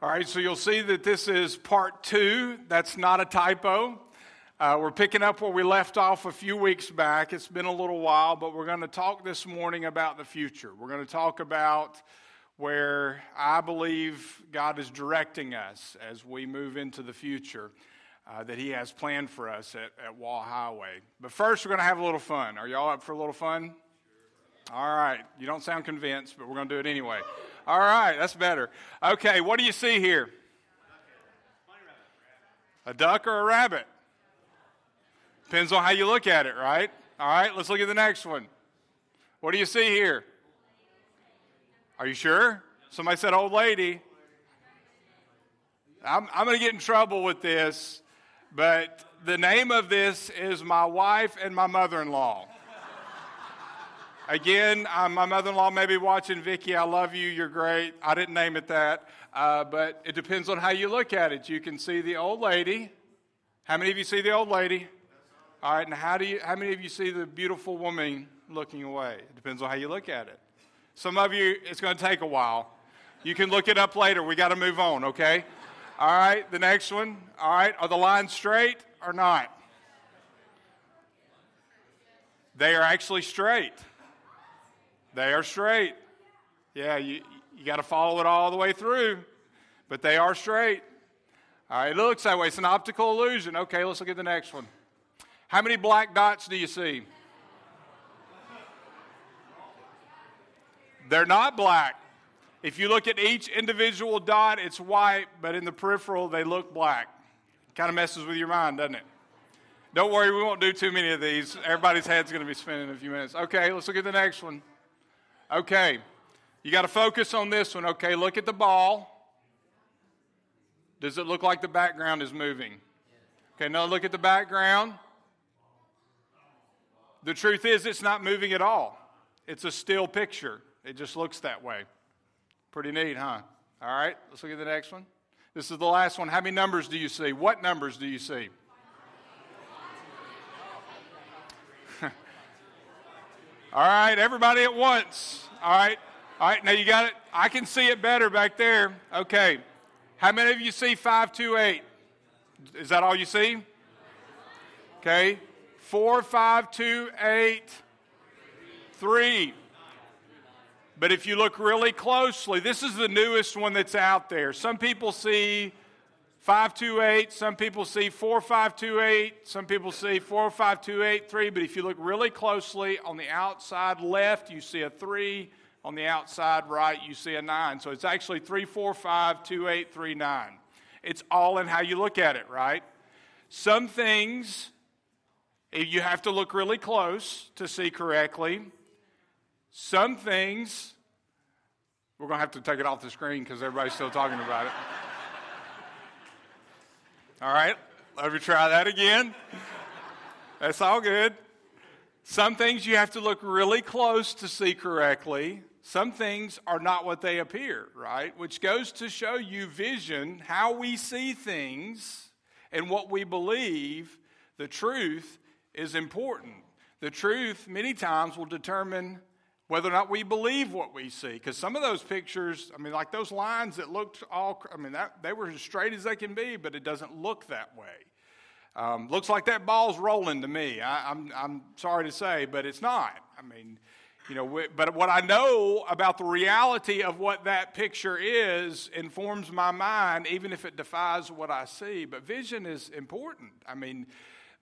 All right, so you'll see that this is part two. That's not a typo. Uh, we're picking up where we left off a few weeks back. It's been a little while, but we're going to talk this morning about the future. We're going to talk about where I believe God is directing us as we move into the future uh, that He has planned for us at, at Wall Highway. But first, we're going to have a little fun. Are y'all up for a little fun? All right. You don't sound convinced, but we're going to do it anyway. All right, that's better. Okay, what do you see here? A duck or a rabbit? Depends on how you look at it, right? All right, let's look at the next one. What do you see here? Are you sure? Somebody said old lady. I'm, I'm going to get in trouble with this, but the name of this is My Wife and My Mother in Law. Again, uh, my mother in law may be watching. Vicky, I love you. You're great. I didn't name it that, uh, but it depends on how you look at it. You can see the old lady. How many of you see the old lady? All right, and how, do you, how many of you see the beautiful woman looking away? It depends on how you look at it. Some of you, it's going to take a while. You can look it up later. We got to move on, okay? All right, the next one. All right, are the lines straight or not? They are actually straight. They are straight. Yeah, you, you got to follow it all the way through, but they are straight. All right, it looks that way. It's an optical illusion. Okay, let's look at the next one. How many black dots do you see? They're not black. If you look at each individual dot, it's white, but in the peripheral, they look black. Kind of messes with your mind, doesn't it? Don't worry, we won't do too many of these. Everybody's head's going to be spinning in a few minutes. Okay, let's look at the next one. Okay, you got to focus on this one. Okay, look at the ball. Does it look like the background is moving? Okay, now look at the background. The truth is, it's not moving at all. It's a still picture. It just looks that way. Pretty neat, huh? All right, let's look at the next one. This is the last one. How many numbers do you see? What numbers do you see? All right, everybody at once. All right. All right, now you got it. I can see it better back there. Okay. How many of you see 528? Is that all you see? Okay. 4528 3. But if you look really closely, this is the newest one that's out there. Some people see 528, some people see 4528, some people see 45283, but if you look really closely on the outside left, you see a 3, on the outside right, you see a 9. So it's actually 3452839. It's all in how you look at it, right? Some things eh, you have to look really close to see correctly. Some things, we're going to have to take it off the screen because everybody's still talking about it. All right, let me try that again. That's all good. Some things you have to look really close to see correctly. Some things are not what they appear, right? Which goes to show you vision, how we see things, and what we believe. The truth is important. The truth, many times, will determine whether or not we believe what we see. Because some of those pictures, I mean, like those lines that looked all, I mean, that, they were as straight as they can be, but it doesn't look that way. Um, looks like that ball's rolling to me. I, I'm, I'm sorry to say, but it's not. I mean, you know, but what I know about the reality of what that picture is informs my mind, even if it defies what I see. But vision is important. I mean,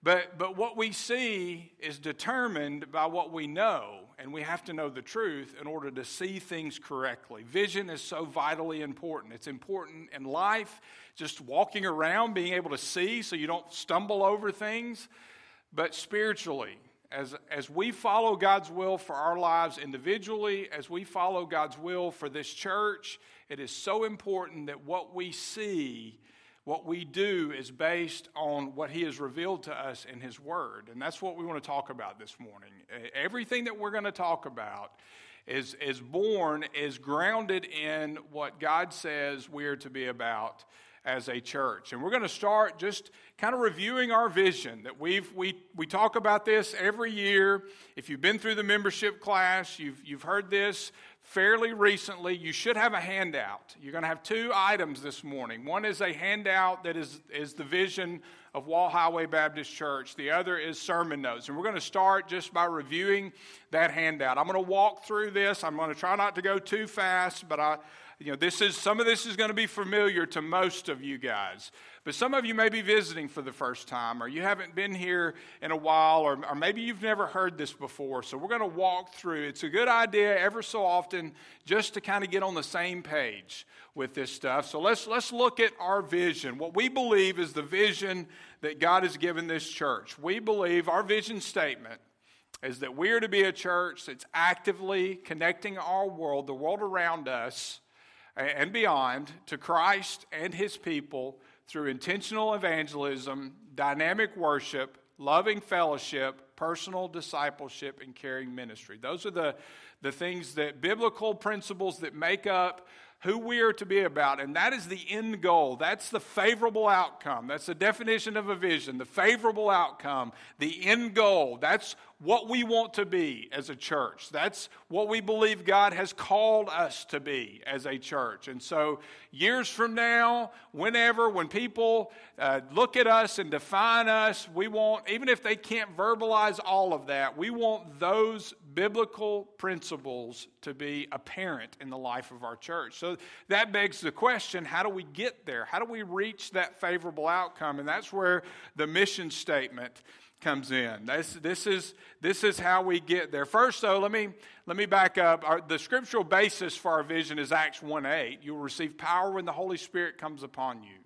but, but what we see is determined by what we know, and we have to know the truth in order to see things correctly. Vision is so vitally important. It's important in life, just walking around, being able to see so you don't stumble over things, but spiritually. As, as we follow God's will for our lives individually, as we follow God's will for this church, it is so important that what we see what we do is based on what he has revealed to us in his word. And that's what we want to talk about this morning. Everything that we're going to talk about is, is born, is grounded in what God says we are to be about as a church. And we're going to start just kind of reviewing our vision that we've, we, we talk about this every year. If you've been through the membership class, you've, you've heard this fairly recently. You should have a handout. You're going to have two items this morning. One is a handout that is, is the vision of Wall Highway Baptist Church. The other is sermon notes. And we're going to start just by reviewing that handout. I'm going to walk through this. I'm going to try not to go too fast, but I, you know, this is some of this is going to be familiar to most of you guys. But some of you may be visiting for the first time, or you haven't been here in a while, or, or maybe you've never heard this before. So we're going to walk through. It's a good idea ever so often just to kind of get on the same page with this stuff. So let's let's look at our vision. What we believe is the vision that God has given this church. We believe our vision statement is that we are to be a church that's actively connecting our world, the world around us and beyond to Christ and his people through intentional evangelism, dynamic worship, loving fellowship, personal discipleship, and caring ministry. Those are the, the things that biblical principles that make up who we are to be about, and that is the end goal. That's the favorable outcome. That's the definition of a vision, the favorable outcome, the end goal. That's what we want to be as a church. That's what we believe God has called us to be as a church. And so, years from now, whenever, when people uh, look at us and define us, we want, even if they can't verbalize all of that, we want those biblical principles to be apparent in the life of our church. So, that begs the question how do we get there? How do we reach that favorable outcome? And that's where the mission statement comes in. This, this, is, this is how we get there. First, though, let me, let me back up. Our, the scriptural basis for our vision is Acts 1 8. You will receive power when the Holy Spirit comes upon you.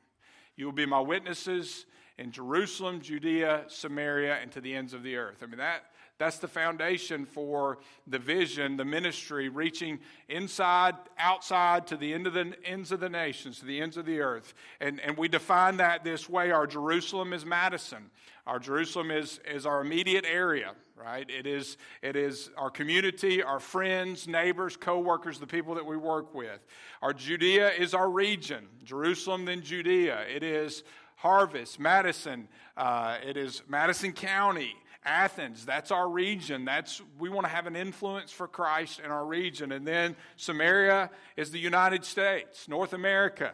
You will be my witnesses in Jerusalem, Judea, Samaria, and to the ends of the earth. I mean, that, that's the foundation for the vision, the ministry, reaching inside, outside, to the end of the ends of the nations, to the ends of the earth. And, and we define that this way. Our Jerusalem is Madison. Our Jerusalem is, is our immediate area, right? It is, it is our community, our friends, neighbors, co-workers, the people that we work with. Our Judea is our region. Jerusalem, then Judea. It is Harvest, Madison. Uh, it is Madison County. Athens, that's our region. That's we want to have an influence for Christ in our region. And then Samaria is the United States, North America.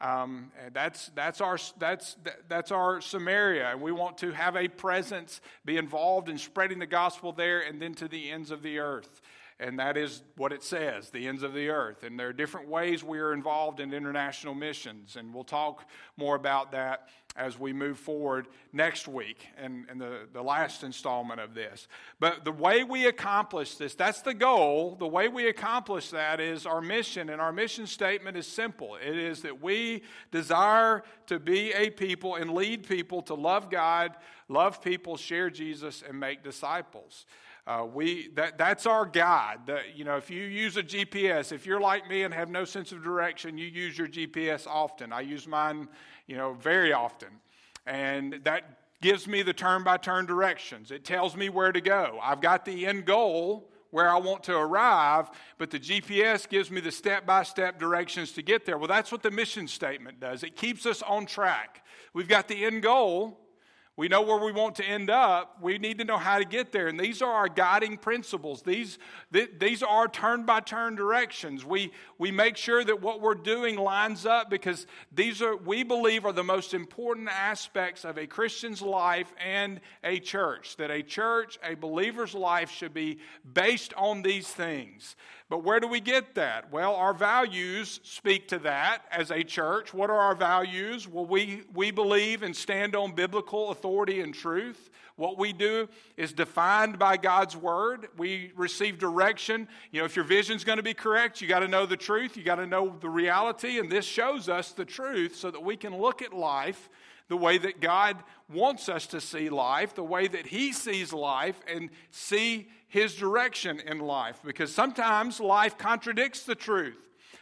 Um, that's, that's, our, that's, that's our Samaria, and we want to have a presence, be involved in spreading the gospel there and then to the ends of the earth. And that is what it says, the ends of the earth. And there are different ways we are involved in international missions, and we'll talk more about that as we move forward next week and, the, the last installment of this. But the way we accomplish this, that's the goal. The way we accomplish that is our mission, and our mission statement is simple it is that we desire to be a people and lead people to love God, love people, share Jesus, and make disciples. Uh, we that that's our guide. you know, if you use a GPS, if you're like me and have no sense of direction, you use your GPS often. I use mine you know, very often. And that gives me the turn by turn directions. It tells me where to go. I've got the end goal where I want to arrive, but the GPS gives me the step by step directions to get there. Well, that's what the mission statement does. It keeps us on track. We've got the end goal, we know where we want to end up. We need to know how to get there. And these are our guiding principles. These, th- these are turn by turn directions. We, we make sure that what we're doing lines up because these are, we believe, are the most important aspects of a Christian's life and a church. That a church, a believer's life, should be based on these things. But where do we get that? Well, our values speak to that as a church. What are our values? Well, we, we believe and stand on biblical authority and truth. What we do is defined by God's word. We receive direction. You know, if your vision's going to be correct, you got to know the truth, you got to know the reality, and this shows us the truth so that we can look at life the way that God wants us to see life, the way that He sees life, and see His direction in life. Because sometimes life contradicts the truth.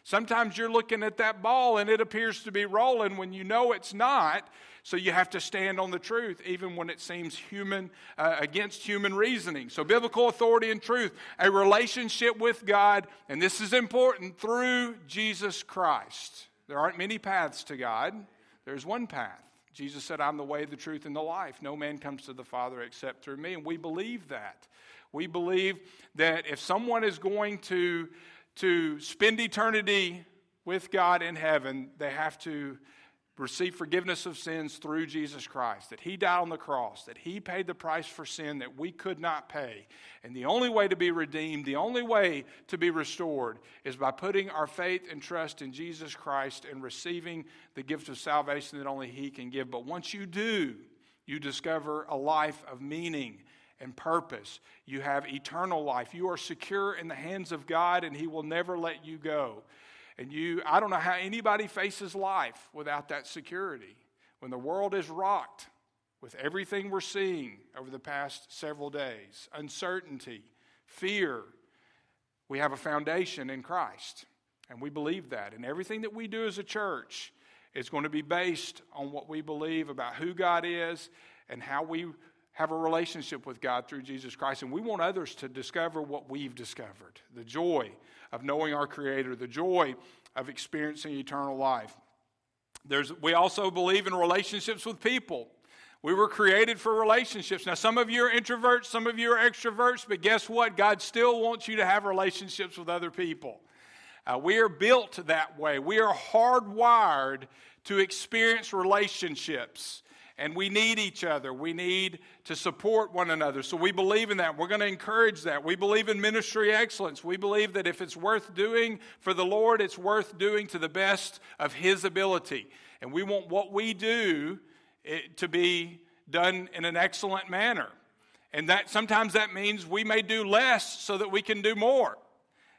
Sometimes you're looking at that ball and it appears to be rolling when you know it's not. So you have to stand on the truth, even when it seems human uh, against human reasoning. So biblical authority and truth, a relationship with God, and this is important through Jesus Christ. There aren't many paths to God. There's one path. Jesus said, I'm the way, the truth, and the life. No man comes to the Father except through me. And we believe that. We believe that if someone is going to, to spend eternity with God in heaven, they have to receive forgiveness of sins through Jesus Christ, that He died on the cross, that He paid the price for sin that we could not pay. And the only way to be redeemed, the only way to be restored, is by putting our faith and trust in Jesus Christ and receiving the gift of salvation that only He can give. But once you do, you discover a life of meaning and purpose. You have eternal life. You are secure in the hands of God, and He will never let you go. And you, I don't know how anybody faces life without that security. When the world is rocked with everything we're seeing over the past several days uncertainty, fear we have a foundation in Christ. And we believe that. And everything that we do as a church is going to be based on what we believe about who God is and how we have a relationship with God through Jesus Christ. And we want others to discover what we've discovered the joy of knowing our Creator, the joy of experiencing eternal life. There's, we also believe in relationships with people. We were created for relationships. Now, some of you are introverts, some of you are extroverts, but guess what? God still wants you to have relationships with other people. Uh, we are built that way. We are hardwired to experience relationships and we need each other. We need to support one another. So we believe in that. We're going to encourage that. We believe in ministry excellence. We believe that if it's worth doing for the Lord, it's worth doing to the best of His ability. And we want what we do eh, to be done in an excellent manner. And that sometimes that means we may do less so that we can do more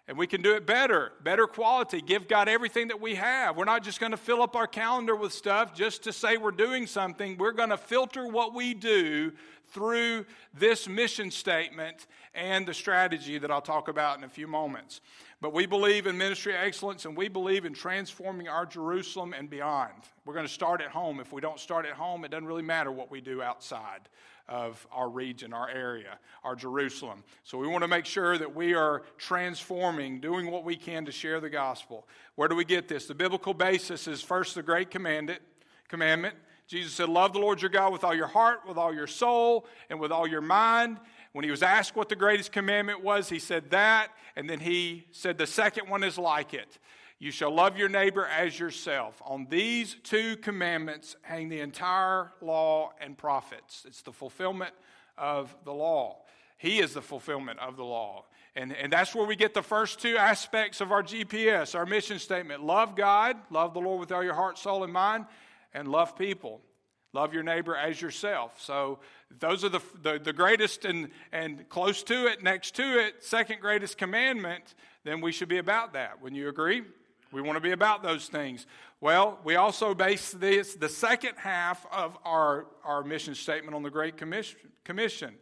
and we can do it better, better quality, give God everything that we have. We're not just going to fill up our calendar with stuff just to say we're doing something. We're going to filter what we do through this mission statement and the strategy that I'll talk about in a few moments. But we believe in ministry excellence and we believe in transforming our Jerusalem and beyond. We're going to start at home. If we don't start at home, it doesn't really matter what we do outside of our region, our area, our Jerusalem. So we want to make sure that we are transforming, doing what we can to share the gospel. Where do we get this? The biblical basis is first the great commandment. Jesus said, Love the Lord your God with all your heart, with all your soul, and with all your mind. When he was asked what the greatest commandment was, he said that, and then he said the second one is like it. You shall love your neighbor as yourself. On these two commandments hang the entire law and prophets. It's the fulfillment of the law. He is the fulfillment of the law. And, and that's where we get the first two aspects of our GPS, our mission statement love God, love the Lord with all your heart, soul, and mind, and love people. Love your neighbor as yourself. So those are the, the, the, greatest and, and close to it, next to it, second greatest commandment, then we should be about that. Wouldn't you agree? We want to be about those things. Well, we also base this, the second half of our, our mission statement on the Great Commission. commission.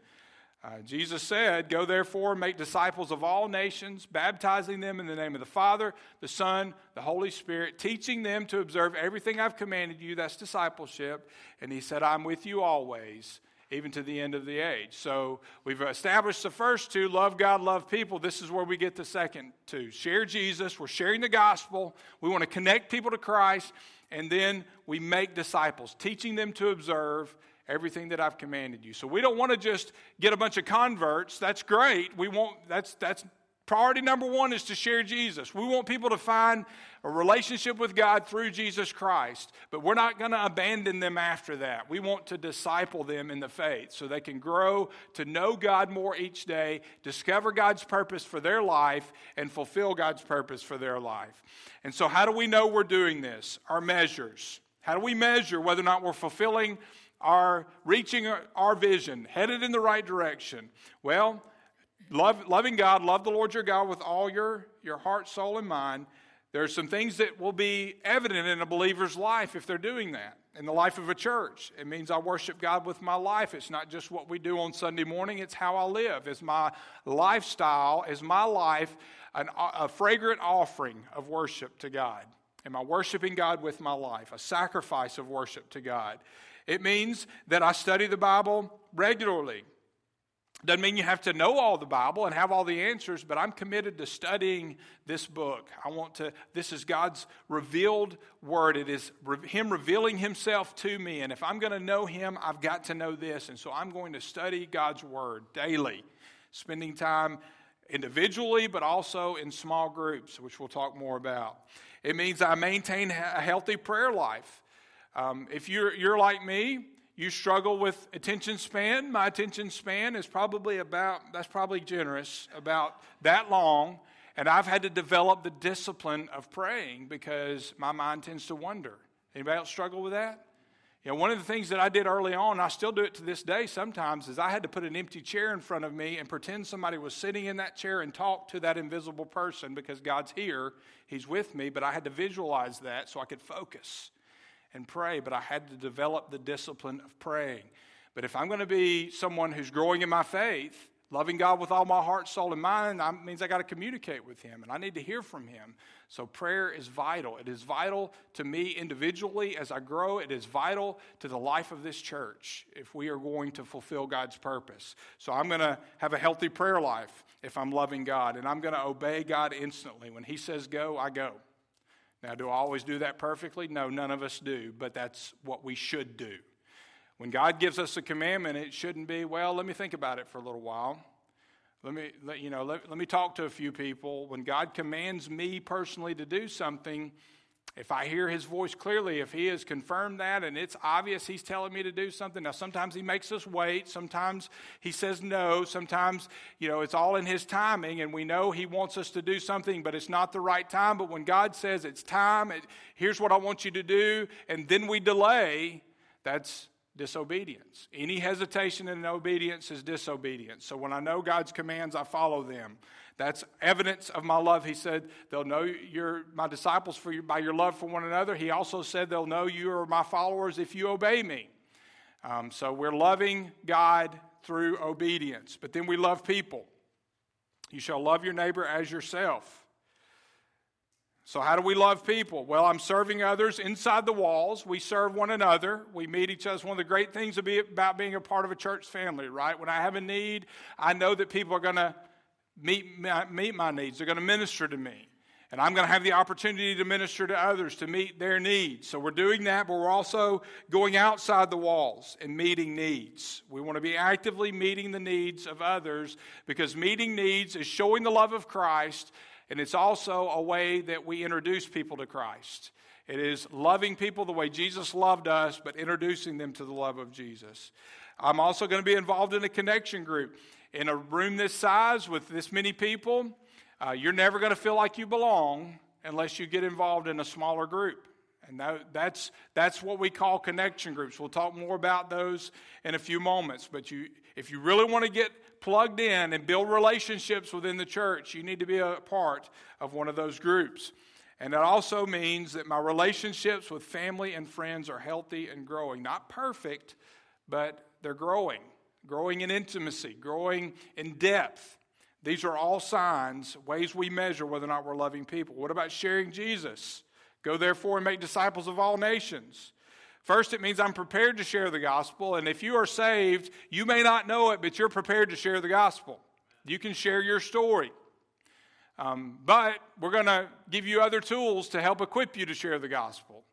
Uh, Jesus said, Go therefore, make disciples of all nations, baptizing them in the name of the Father, the Son, the Holy Spirit, teaching them to observe everything I've commanded you. That's discipleship. And he said, I'm with you always even to the end of the age. So we've established the first two love God, love people. This is where we get the second two share Jesus. We're sharing the gospel. We want to connect people to Christ. And then we make disciples, teaching them to observe everything that I've commanded you. So we don't want to just get a bunch of converts. That's great. We want that's that's Priority number one is to share Jesus. We want people to find a relationship with God through Jesus Christ, but we're not going to abandon them after that. We want to disciple them in the faith so they can grow to know God more each day, discover God's purpose for their life, and fulfill God's purpose for their life. And so, how do we know we're doing this? Our measures. How do we measure whether or not we're fulfilling our reaching our vision, headed in the right direction? Well, love, loving God, love the Lord your God with all your, your heart, soul, and mind. There are some things that will be evident in a believer's life if they're doing that. In the life of a church, it means I worship God with my life. It's not just what we do on Sunday morning, it's how I live. Is my lifestyle, is my life an, a fragrant offering of worship to God? Am I worshiping God with my life? A sacrifice of worship to God. It means that I study the Bible regularly. Doesn't mean you have to know all the Bible and have all the answers, but I'm committed to studying this book. I want to, this is God's revealed word. It is Him revealing Himself to me. And if I'm going to know Him, I've got to know this. And so I'm going to study God's word daily, spending time individually, but also in small groups, which we'll talk more about. It means I maintain a healthy prayer life. Um, if you're, you're like me, you struggle with attention span. My attention span is probably about, that's probably generous, about that long. And I've had to develop the discipline of praying because my mind tends to wander. Anybody else struggle with that? You know, one of the things that I did early on, I still do it to this day sometimes, is I had to put an empty chair in front of me and pretend somebody was sitting in that chair and talk to that invisible person because God's here, He's with me, but I had to visualize that so I could focus and pray, but I had to develop the discipline of praying. But if I'm going to be someone who's growing in my faith, loving God with all my heart, soul, and mind, that means I got to communicate with Him and I need to hear from Him. So prayer is vital. It is vital to me individually as I grow. It is vital to the life of this church if we are going to fulfill God's purpose. So I'm going to have a healthy prayer life if I'm loving God, and I'm going to obey God instantly. When He says go, I go. Now, do I always do that perfectly? No, none of us do, but that's what we should do. When God gives us a commandment, it shouldn't be, well, let me think about it for a little while. Let me, let, you know, let, let me talk to a few people. When God commands me personally to do something, if I hear his voice clearly, if he has confirmed that and it's obvious he's telling me to do something, now sometimes he makes us wait, sometimes he says no, sometimes, you know, it's all in his timing and we know he wants us to do something, but it's not the right time. But when God says it's time, it, here's what I want you to do, and then we delay, that's disobedience. Any hesitation in obedience is disobedience. So when I know God's commands, I follow them. That's evidence of my love. He said, They'll know you're my disciples for by your love for one another. He also said, They'll know you are my followers if you obey me. Um, so we're loving God through obedience. But then we love people. You shall love your neighbor as yourself. So, how do we love people? Well, I'm serving others inside the walls. We serve one another. We meet each other. It's one of the great things about being a part of a church family, right? When I have a need, I know that people are going to meet my, meet my needs. They're going to minister to me. And I'm going to have the opportunity to minister to others to meet their needs. So we're doing that, but we're also going outside the walls and meeting needs. We want to be actively meeting the needs of others because meeting needs is showing the love of Christ, and it's also a way that we introduce people to Christ. It is loving people the way Jesus loved us, but introducing them to the love of Jesus. I'm also going to be involved in a connection group in a room this size with this many people, uh, you're never going to feel like you belong unless you get involved in a smaller group. And that, that's, that's what we call connection groups. We'll talk more about those in a few moments. But you, if you really want to get plugged in and build relationships within the church, you need to be a part of one of those groups. And that also means that my relationships with family and friends are healthy and growing. Not perfect, but they're growing growing in intimacy, growing in depth. These are all signs, ways we measure whether or not we're loving people. What about sharing Jesus? Go therefore and make disciples of all nations. First, it means I'm prepared to share the gospel. And if you are saved, you may not know it, but you're prepared to share the gospel. You can share your story. Um, but we're going to give you other tools to help equip you to share the gospel.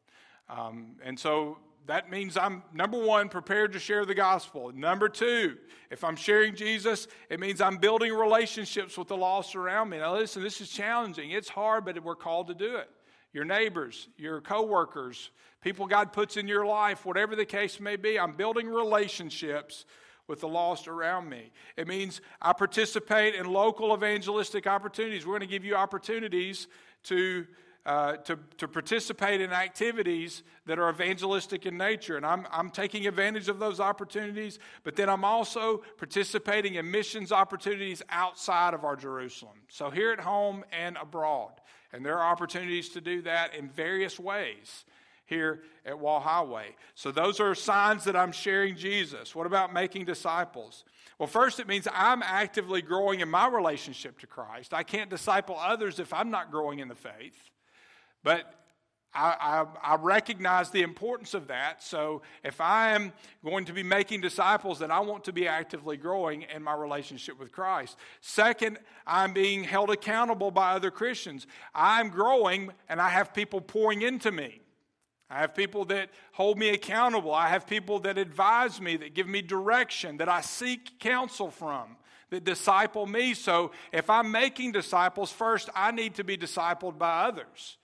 Um, and so that means I'm, number one, prepared to share the gospel. Number two, if I'm sharing Jesus, it means I'm building relationships with the lost around me. Now, listen, this is challenging. It's hard, but we're called to do it. Your neighbors, your coworkers, people God puts in your life, whatever the case may be, I'm building relationships with the lost around me. It means I participate in local evangelistic opportunities. We're going to give you opportunities to uh, to, to participate in activities that are evangelistic in nature. And I'm, I'm taking advantage of those opportunities, but then I'm also participating in missions opportunities outside of our Jerusalem. So here at home and abroad. And there are opportunities to do that in various ways here at Wall Highway. So those are signs that I'm sharing Jesus. What about making disciples? Well, first, it means I'm actively growing in my relationship to Christ. I can't disciple others if I'm not growing in the faith. But I, I, I, recognize the importance of that. So if I am going to be making disciples, then I want to be actively growing in my relationship with Christ. Second, I'm being held accountable by other Christians. I'm growing and I have people pouring into me. I have people that hold me accountable. I have people that advise me, that give me direction, that I seek counsel from, that disciple me. So if I'm making disciples, first I need to be discipled by others.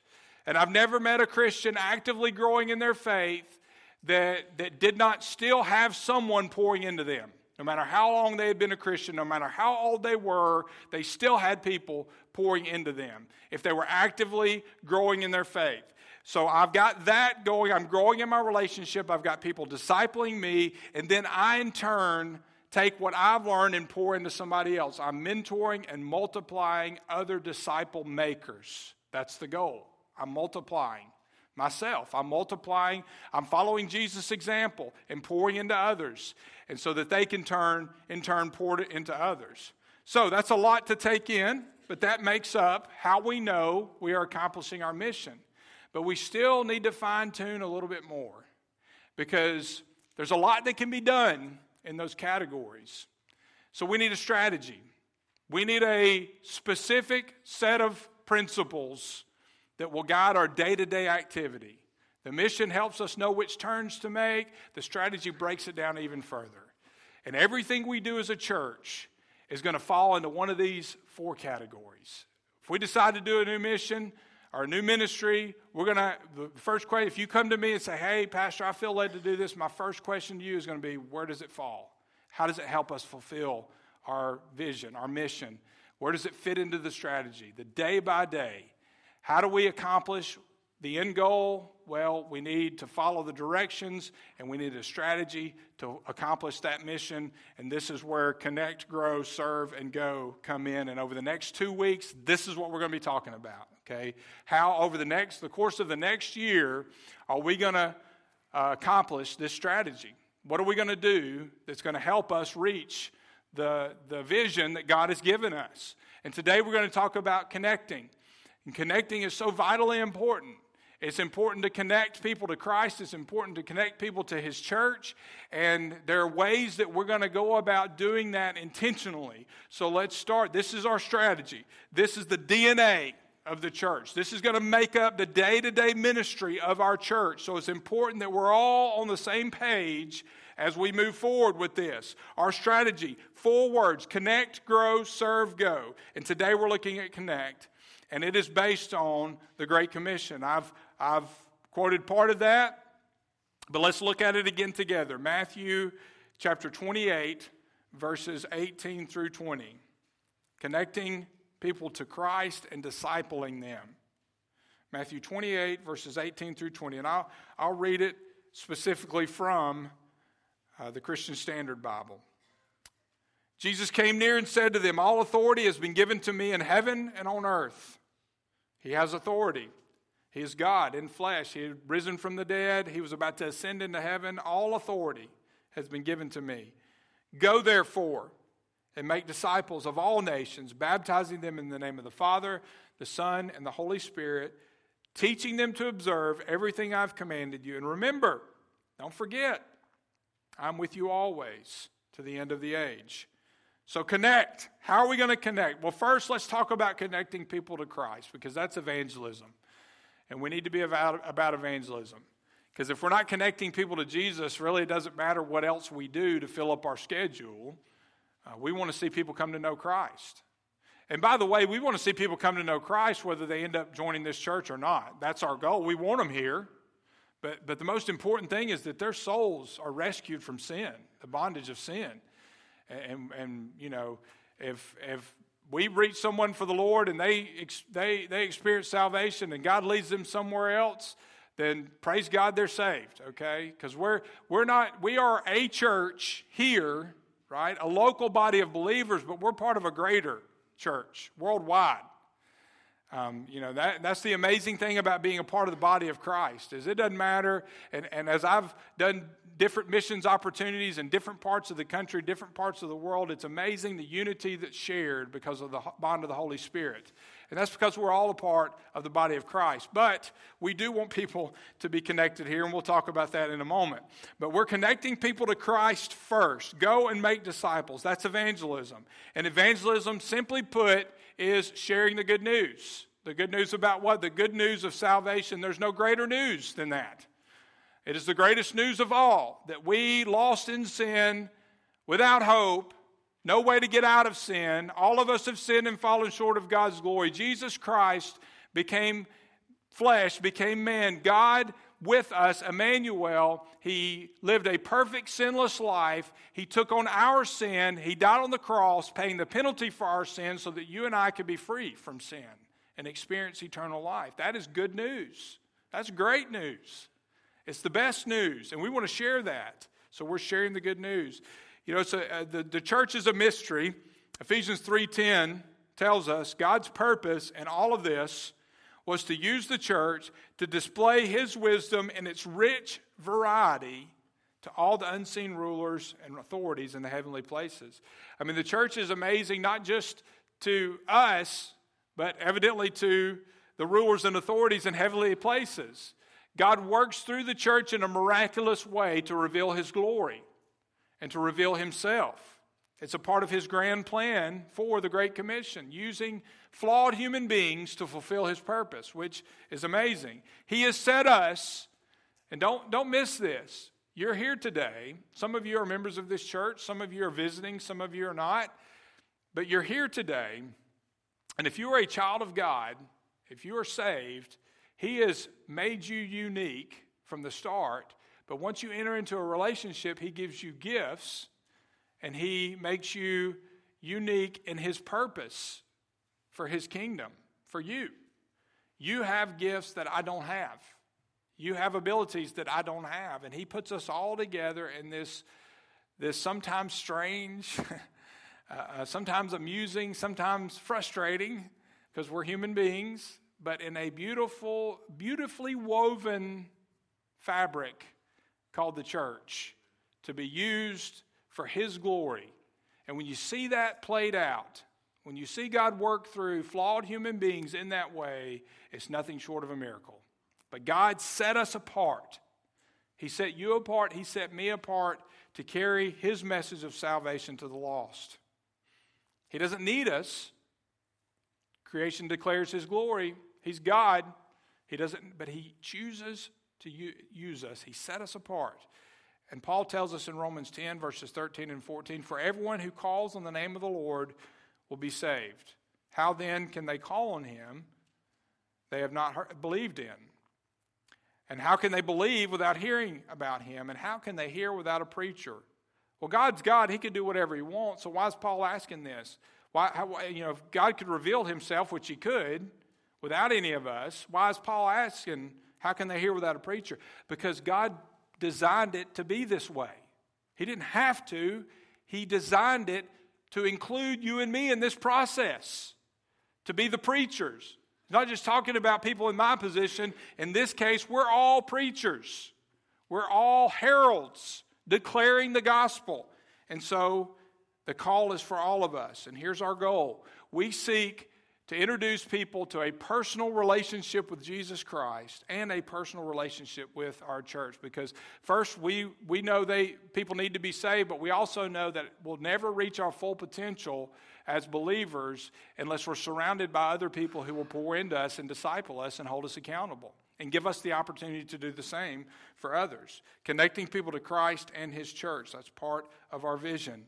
And I've never met a Christian actively growing in their faith that, that did not still have someone pouring into them. No matter how long they had been a Christian, no matter how old they were, they still had people pouring into them if they were actively growing in their faith. So I've got that going. I'm growing in my relationship. I've got people discipling me. And then I, in turn, take what I've learned and pour into somebody else. I'm mentoring and multiplying other disciple makers. That's the goal. I'm multiplying myself. I'm multiplying, I'm following Jesus' example and pouring into others, and so that they can turn, in turn, pour it into others. So that's a lot to take in, but that makes up how we know we are accomplishing our mission. But we still need to fine tune a little bit more because there's a lot that can be done in those categories. So we need a strategy. We need a specific set of principles that will guide our day to day activity. The mission helps us know which turns to make, the strategy breaks it down even further. And everything we do as a church is going to fall into one of these four categories. If we decide to do a new mission, or a new ministry, we're going to, the first question, if you come to me and say, hey, Pastor, I feel led to do this, my first question to you is going to be, where does it fall? How does it help us fulfill our vision, our mission? Where does it fit into the strategy? The day by day, how do we accomplish the end goal? Well, we need to follow the directions and we need a strategy to accomplish that mission. And this is where Connect, Grow, Serve, and Go come in. And over the next two weeks, this is what we're going to be talking about. Okay? How over the next, the course of the next year, are we going to uh, accomplish this strategy? What are we going to do that's going to help us reach the, the vision that God has given us? And today we're going to talk about connecting. And connecting is so vitally important. It's important to connect people to Christ. It's important to connect people to His church. And there are ways that we're going to go about doing that intentionally. So let's start. This is our strategy. This is the DNA of the church. This is going to make up the day to day ministry of our church. So it's important that we're all on the same page as we move forward with this. Our strategy four words connect, grow, serve, go. And today we're looking at connect and it is based on the Great Commission. I've, I've quoted part of that, but let's look at it again together. Matthew chapter 28, verses 18 through 20. Connecting people to Christ and discipling them. Matthew 28, verses 18 through 20. And I'll, I'll read it specifically from uh, the Christian Standard Bible. Jesus came near and said to them, All authority has been given to me in heaven and on earth. He has authority. He is God in flesh. He had risen from the dead. He was about to ascend into heaven. All authority has been given to me. Go therefore and make disciples of all nations, baptizing them in the name of the Father, the Son, and the Holy Spirit, teaching them to observe everything I've commanded you. And remember, don't forget, I'm with you always to the end of the age. So, connect. How are we going to connect? Well, first, let's talk about connecting people to Christ because that's evangelism. And we need to be about, about evangelism. Because if we're not connecting people to Jesus, really it doesn't matter what else we do to fill up our schedule. Uh, we want to see people come to know Christ. And by the way, we want to see people come to know Christ whether they end up joining this church or not. That's our goal. We want them here. But, but the most important thing is that their souls are rescued from sin, the bondage of sin. And, and you know, if, if we reach someone for the Lord and they, they, they experience salvation and God leads them somewhere else, then praise God they're saved, okay? Because we're, we're not, we are a church here, right? A local body of believers, but we're part of a greater church worldwide. Um, you know, that, that's the amazing thing about being a part of the body of Christ is it doesn't matter. And, and as I've done different missions opportunities in different parts of the country, different parts of the world, it's amazing the unity that's shared because of the bond of the Holy Spirit. And that's because we're all a part of the body of Christ. But we do want people to be connected here, and we'll talk about that in a moment. But we're connecting people to Christ first. Go and make disciples. That's evangelism. And evangelism, simply put, is sharing the good news. The good news about what? The good news of salvation. There's no greater news than that. It is the greatest news of all that we, lost in sin, without hope, no way to get out of sin, all of us have sinned and fallen short of God's glory. Jesus Christ became flesh, became man. God with us, Emmanuel. He lived a perfect, sinless life. He took on our sin. He died on the cross, paying the penalty for our sin so that you and I could be free from sin and experience eternal life. That is good news. That's great news. It's the best news, and we want to share that. So we're sharing the good news. You know, so uh, the, the church is a mystery. Ephesians 3:10 tells us God's purpose in all of this was to use the church to display his wisdom in its rich variety to all the unseen rulers and authorities in the heavenly places. I mean, the church is amazing not just to us, but evidently to the rulers and authorities in heavenly places. God works through the church in a miraculous way to reveal his glory and to reveal himself. It's a part of his grand plan for the Great Commission, using flawed human beings to fulfill his purpose, which is amazing. He has set us, and don't, don't miss this. You're here today. Some of you are members of this church, some of you are visiting, some of you are not. But you're here today, and if you are a child of God, if you are saved, he has made you unique from the start, but once you enter into a relationship, He gives you gifts and He makes you unique in His purpose for His kingdom, for you. You have gifts that I don't have. You have abilities that I don't have. And He puts us all together in this, this sometimes strange, uh, sometimes amusing, sometimes frustrating, because we're human beings but in a beautiful, beautifully woven fabric called the church to be used for His glory. And when you see that played out, when you see God work through flawed human beings in that way, it's nothing short of a miracle. But God set us apart. He set you apart, He set me apart to carry His message of salvation to the lost. He doesn't need us. Creation declares His glory. He's God. He doesn't, but He chooses to use us. He set us apart. And Paul tells us in Romans 10, verses 13 and 14 For everyone who calls on the name of the Lord will be saved. How then can they call on him they have not heard, believed in? And how can they believe without hearing about him? And how can they hear without a preacher? Well, God's God. He can do whatever he wants. So why is Paul asking this? Why, how, you know, if God could reveal himself, which he could, without any of us. Why is Paul asking, how can they hear without a preacher? Because God designed it to be this way. He didn't have to, He designed it to include you and me in this process, to be the preachers. He's not just talking about people in my position. In this case, we're all preachers, we're all heralds declaring the gospel. And so the call is for all of us. And here's our goal we seek to introduce people to a personal relationship with Jesus Christ and a personal relationship with our church. Because first, we, we know they people need to be saved, but we also know that we'll never reach our full potential as believers unless we're surrounded by other people who will pour into us and disciple us and hold us accountable and give us the opportunity to do the same for others. Connecting people to Christ and His church, that's part of our vision.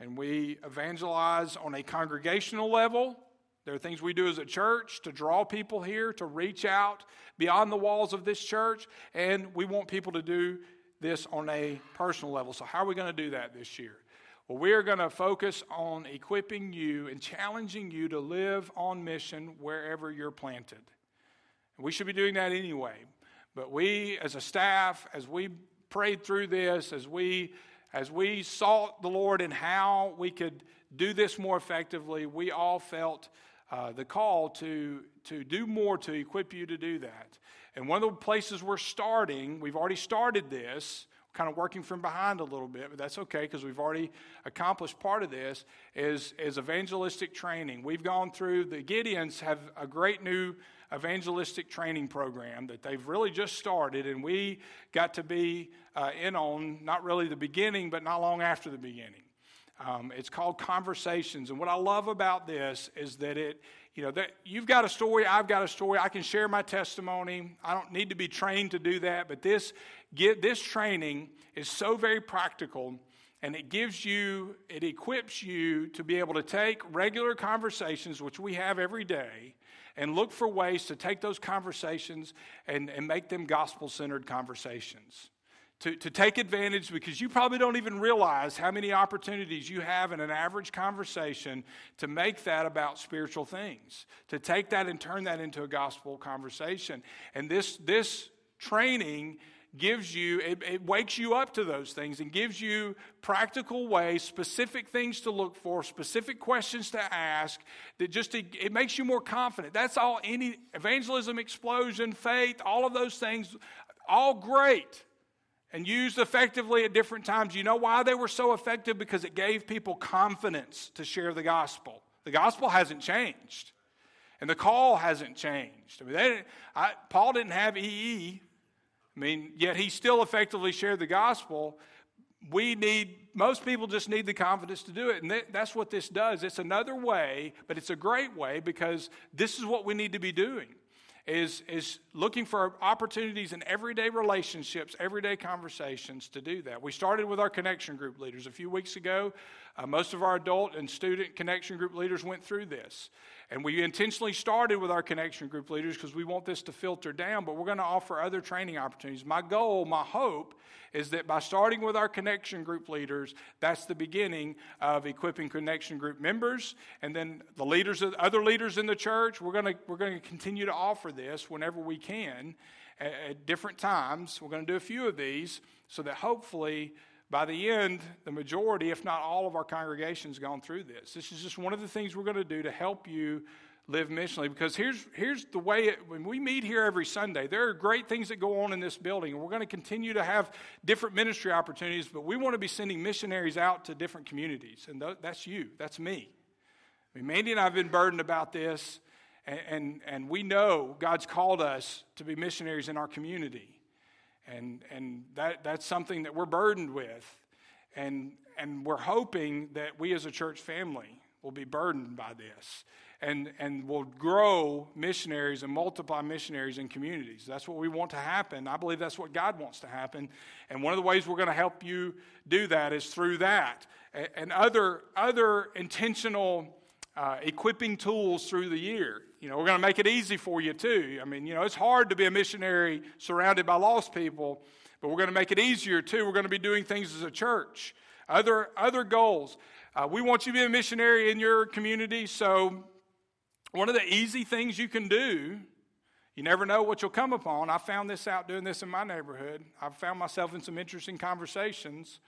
And we evangelize on a congregational level there are things we do as a church to draw people here, to reach out beyond the walls of this church, and we want people to do this on a personal level. So, how are we going to do that this year? Well, we are going to focus on equipping you and challenging you to live on mission wherever you're planted. We should be doing that anyway. But we, as a staff, as we prayed through this, as we as we sought the Lord in how we could do this more effectively, we all felt uh, the call to, to do more to equip you to do that. And one of the places we're starting, we've already started this, kind of working from behind a little bit, but that's okay because we've already accomplished part of this, is, is evangelistic training. We've gone through, the Gideons have a great new evangelistic training program that they've really just started, and we got to be uh, in on not really the beginning, but not long after the beginning. Um, it's called Conversations, and what I love about this is that it, you know, that you've got a story, I've got a story. I can share my testimony. I don't need to be trained to do that, but this get this training is so very practical and it gives you it equips you to be able to take regular conversations which we have every day and look for ways to take those conversations and, and make them gospel centered conversations. To, to take advantage because you probably don't even realize how many opportunities you have in an average conversation to make that about spiritual things, to take that and turn that into a gospel conversation. And this, this training gives you, it, it, wakes you up to those things and gives you practical ways, specific things to look for, specific questions to ask that just, it, it makes you more confident. That's all any evangelism, explosion, faith, all of those things, all great and used effectively at different times. You know why they were so effective? Because it gave people confidence to share the gospel. The gospel hasn't changed. And the call hasn't changed. I mean, they I, Paul didn't have EE I mean, yet he still effectively shared the gospel. We need, most people just need the confidence to do it. And that's what this does. It's another way, but it's a great way because this is what we need to be doing. Is, is looking for opportunities in everyday relationships, everyday conversations to do that. We started with our connection group leaders a few weeks ago. Uh, most of our adult and student connection group leaders went through this. And we intentionally started with our connection group leaders because we want this to filter down, but we're going to offer other training opportunities. My goal, my hope, is that by starting with our connection group leaders, that's the beginning of equipping connection group members. And then the leaders, other leaders in the church, we're going to, we're going to continue to offer this whenever we can at, at different times. We're going to do a few of these so that hopefully by the end, the majority, if not all of our congregations gone through this. This is just one of the things we're going to do to help you live missionally because here's, here's the way it, when we meet here every sunday there are great things that go on in this building and we're going to continue to have different ministry opportunities but we want to be sending missionaries out to different communities and th- that's you that's me I mean, mandy and i've been burdened about this and, and, and we know god's called us to be missionaries in our community and, and that, that's something that we're burdened with. And, and we're hoping that we as a church family will be burdened by this and, and will grow missionaries and multiply missionaries in communities. That's what we want to happen. I believe that's what God wants to happen. And one of the ways we're going to help you do that is through that and other, other intentional uh, equipping tools through the year. You know, we're going to make it easy for you too. I mean, you know, it's hard to be a missionary surrounded by lost people, but we're going to make it easier too. We're going to be doing things as a church. Other other goals. Uh, we want you to be a missionary in your community. So, one of the easy things you can do. You never know what you'll come upon. I found this out doing this in my neighborhood. I've found myself in some interesting conversations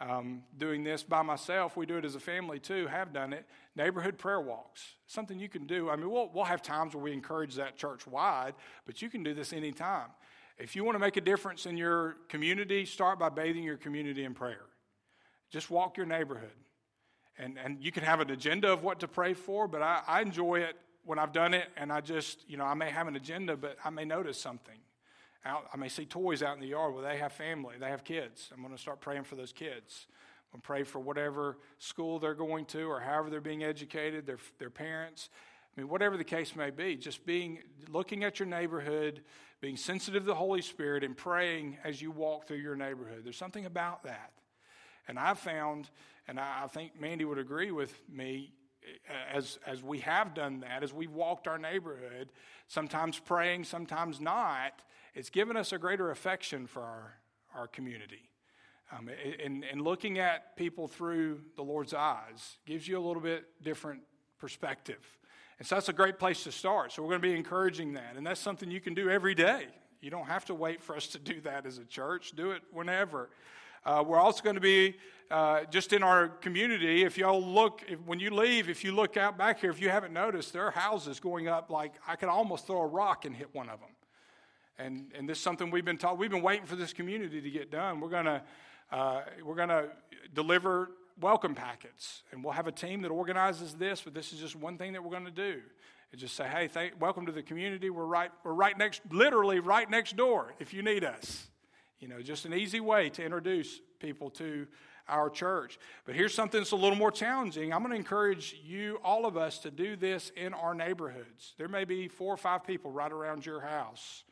um, doing this by myself. We do it as a family too, have done it. Neighborhood prayer walks, something you can do. I mean, we'll, we'll have times where we encourage that church wide, but you can do this anytime. If you want to make a difference in your community, start by bathing your community in prayer. Just walk your neighborhood. And, and you can have an agenda of what to pray for, but I, I enjoy it when I've done it, and I just, you know, I may have an agenda, but I may notice something out, I may see toys out in the yard where they have family, they have kids. I'm going to start praying for those kids. I'm going to pray for whatever school they're going to or however they're being educated, their, their parents. I mean, whatever the case may be, just being, looking at your neighborhood, being sensitive to the Holy Spirit, and praying as you walk through your neighborhood. There's something about that. And I've found, and I think Mandy would agree with me, eh, as, as we have done that, as we've walked our neighborhood, sometimes praying, sometimes not, it's given us a greater affection for our, our community. Um, and, and looking at people through the Lord's eyes gives you a little bit different perspective. And so that's a great place to start. So we're going to be encouraging that. And that's something you can do every day. You don't have to wait for us to do that as a church, do it whenever. Uh, we're also going to be uh, just in our community. If y'all look, if, when you leave, if you look out back here, if you haven't noticed, there are houses going up like I could almost throw a rock and hit one of them. And, and this is something we've been taught. We've been waiting for this community to get done. We're going to uh, we're going to deliver welcome packets, and we'll have a team that organizes this. But this is just one thing that we're going to do. And just say, hey, thank, welcome to the community. We're right, we're right next, literally right next door if you need us. You know, just an easy way to introduce people to our church. But here's something that's a little more challenging. I'm going to encourage you, all of us, to do this in our neighborhoods. There may be four or five people right around your house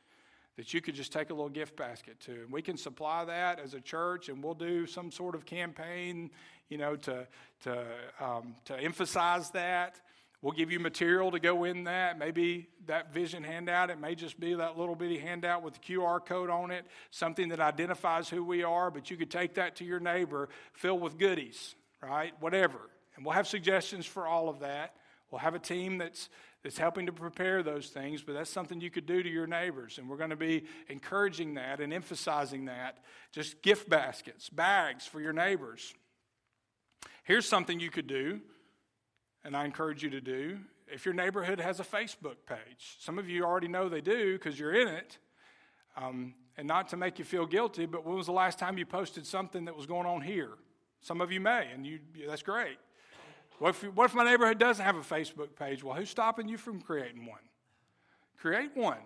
that you could just take a little gift basket to. And we can supply that as a church, and we'll do some sort of campaign, you know, to, to, um, to emphasize that. We'll give you material to go in that. Maybe that vision handout, it may just be that little bitty handout with the QR code on it, something that identifies who we are, but you could take that to your neighbor filled with goodies, right? Whatever. And we'll have suggestions for all of that. We'll have a team that's that's helping to prepare those things, but that's something you could do to your neighbors. And we're going to be encouraging that and emphasizing that. Just gift baskets, bags for your neighbors. Here's something you could do and I encourage you to do. If your neighborhood has a Facebook page, some of you already know they do because you're in it. Um, and not to make you feel guilty, but when was the last time you posted something that was going on here? Some of you may, and you, that's great. What if, what if my neighborhood doesn't have a Facebook page? Well, who's stopping you from creating one? Create one.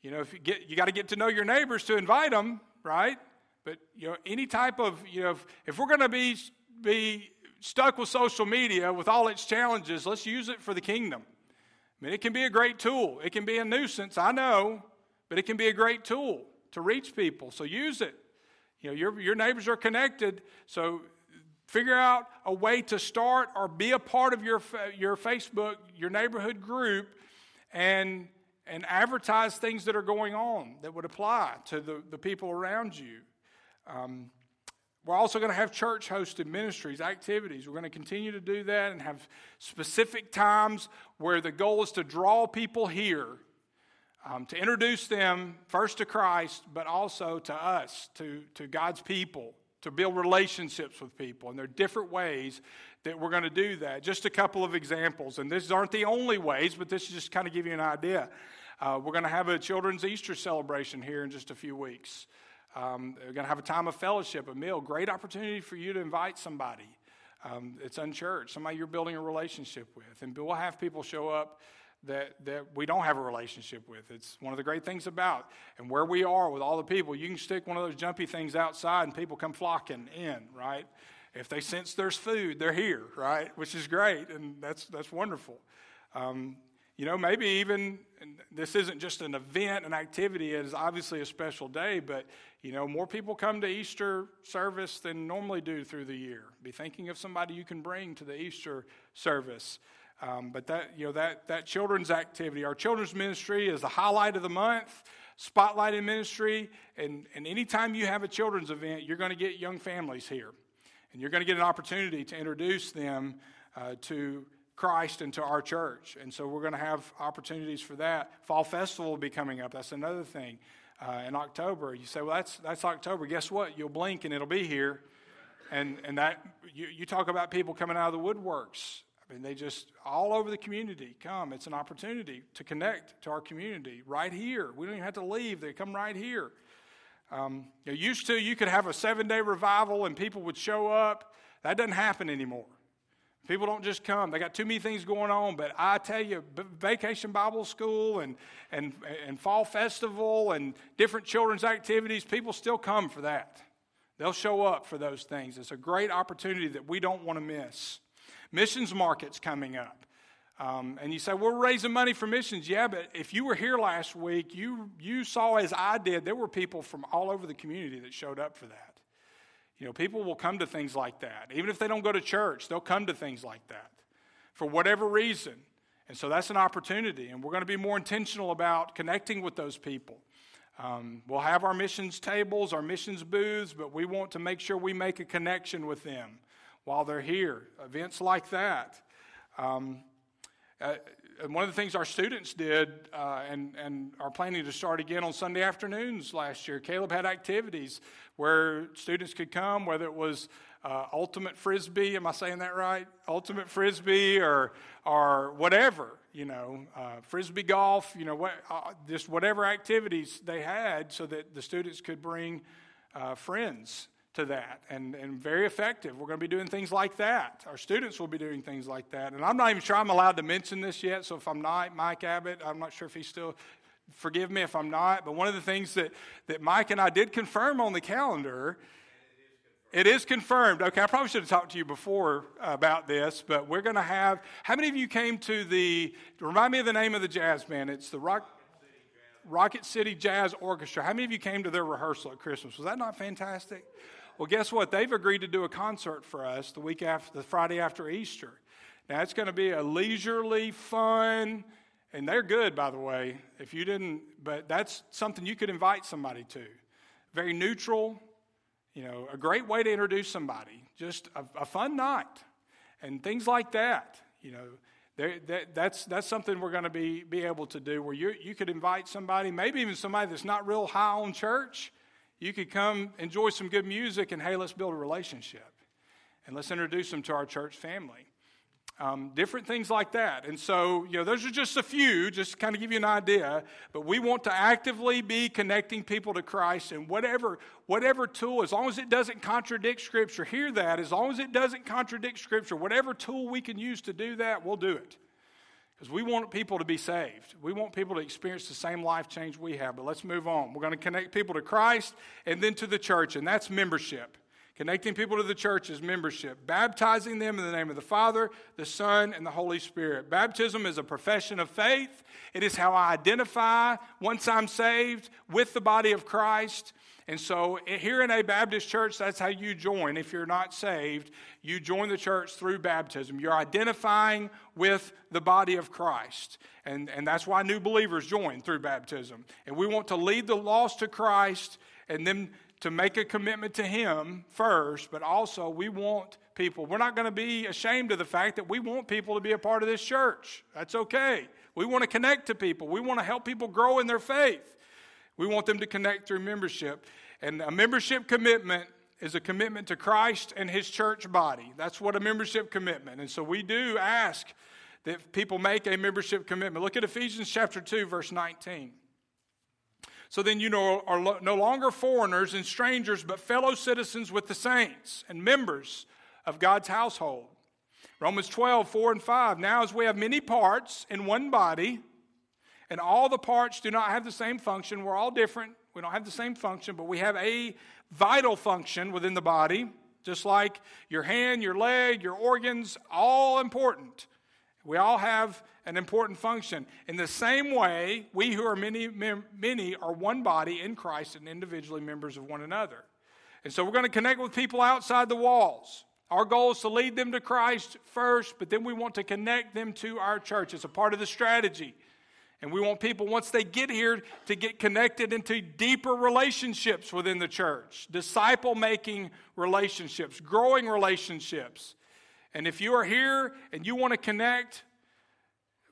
You know, if you get, you got to get to know your neighbors to invite them, right? But you know, any type of, you know, if, if we're going to be be stuck with social media with all its challenges, let's use it for the kingdom. I mean, it can be a great tool. It can be a nuisance, I know, but it can be a great tool to reach people. So use it. You know, your, your neighbors are connected, so figure out a way to start or be a part of your, your Facebook, your neighborhood group, and, and advertise things that are going on that would apply to the, the people around you. Um, we're also going to have church hosted ministries, activities. We're going to continue to do that and have specific times where the goal is to draw people here, um, to introduce them first to Christ, but also to us, to, to God's people, to build relationships with people. And there are different ways that we're going to do that. Just a couple of examples. And these aren't the only ways, but this is just kind of give you an idea. Uh, we're going to have a children's Easter celebration here in just a few weeks. Um, we're going to have a time of fellowship, a meal. Great opportunity for you to invite somebody. Um, it's unchurched, somebody you're building a relationship with. And we'll have people show up that, that we don't have a relationship with. It's one of the great things about. And where we are with all the people, you can stick one of those jumpy things outside and people come flocking in, right? If they sense there's food, they're here, right? Which is great, and that's, that's wonderful. Um, you know, maybe even this isn't just an event, an activity, it is obviously a special day, but, you know, more people come to Easter service than normally do through the year. Be thinking of somebody you can bring to the Easter service. Um, but that, you know, that, that children's activity, our children's ministry is the highlight of the month, spotlighted ministry, and, and anytime you have a children's event, you're going to get young families here. And you're going to get an opportunity to introduce them uh, to Christ and to our church. And so we're going to have opportunities for that. Fall Festival will be coming up. That's another thing. Uh, in October, you say, well, that's, that's October. Guess what? You'll blink and it'll be here. And, and that, you, you talk about people coming out of the woodworks. I mean, they just, all over the community come. It's an opportunity to connect to our community right here. We don't even have to leave, they come right here. Um, you know, used to, you could have a seven day revival and people would show up. That doesn't happen anymore. People don't just come. They got too many things going on. But I tell you, vacation Bible school and, and, and fall festival and different children's activities, people still come for that. They'll show up for those things. It's a great opportunity that we don't want to miss. Missions market's coming up. Um, and you say, we're raising money for missions. Yeah, but if you were here last week, you, you saw, as I did, there were people from all over the community that showed up for that. You know, people will come to things like that. Even if they don't go to church, they'll come to things like that for whatever reason. And so that's an opportunity, and we're going to be more intentional about connecting with those people. Um, we'll have our missions tables, our missions booths, but we want to make sure we make a connection with them while they're here. Events like that. Um, uh, one of the things our students did uh, and, and are planning to start again on Sunday afternoons last year, Caleb had activities where students could come, whether it was uh, ultimate frisbee, am I saying that right? Ultimate frisbee or, or whatever. you know, uh, frisbee golf, you know, what, uh, just whatever activities they had so that the students could bring uh, friends to that and, and very effective. We're going to be doing things like that. Our students will be doing things like that. And I'm not even sure I'm allowed to mention this yet, so if I'm not, Mike Abbott, I'm not sure if he's still, forgive me if I'm not, but one of the things that, that Mike and I did confirm on the calendar it is confirmed. Okay, I probably should have talked to you before about this, but we're going to have. How many of you came to the? Remind me of the name of the jazz band. It's the Rock, Rocket City Jazz Orchestra. How many of you came to their rehearsal at Christmas? Was that not fantastic? Well, guess what? They've agreed to do a concert for us the week after, the Friday after Easter. Now it's going to be a leisurely, fun, and they're good, by the way. If you didn't, but that's something you could invite somebody to. Very neutral, you know, a great way to introduce somebody, just a, a fun night, and things like that. You know, that, that's, that's something we're going to be, be able to do where you, you could invite somebody, maybe even somebody that's not real high on church. You could come enjoy some good music and, hey, let's build a relationship. And let's introduce them to our church family um, different things like that. And so, you know, those are just a few, just to kind of give you an idea. But we want to actively be connecting people to Christ and whatever, whatever tool, as long as it doesn't contradict Scripture, hear that, as long as it doesn't contradict Scripture, whatever tool we can use to do that, we'll do it. Because we want people to be saved. We want people to experience the same life change we have. But let's move on. We're going to connect people to Christ and then to the church, and that's membership. Connecting people to the church is membership, baptizing them in the name of the Father, the Son, and the Holy Spirit. Baptism is a profession of faith. It is how I identify once I'm saved with the body of Christ. And so eh, here in a Baptist church, that's how you join. If you're not saved, you join the church through baptism. You're identifying with the body of Christ. And, and that's why new believers join through baptism. And we want to lead the lost to Christ and then to make a commitment to Him first, but also we want people. We're not going to be ashamed of the fact that we want people to be a part of this church. That's okay. We want to connect to people, we want to help people grow in their faith. We want them to connect through membership. And a membership commitment is a commitment to Christ and His church body. That's what a membership commitment. And so we do ask that people make a membership commitment. Look at Ephesians chapter 2, verse 19. So then you know, are no longer foreigners and strangers, but fellow citizens with the saints and members of God's household. Romans 12, 4 and 5. Now, as we have many parts in one body, and all the parts do not have the same function, we're all different. We don't have the same function, but we have a vital function within the body, just like your hand, your leg, your organs, all important. We all have an important function. In the same way, we who are many, many are one body in Christ and individually members of one another. And so we're going to connect with people outside the walls. Our goal is to lead them to Christ first, but then we want to connect them to our church. It's a part of the strategy. And we want people, once they get here, to get connected into deeper relationships within the church, disciple making relationships, growing relationships. And if you are here and you want to connect,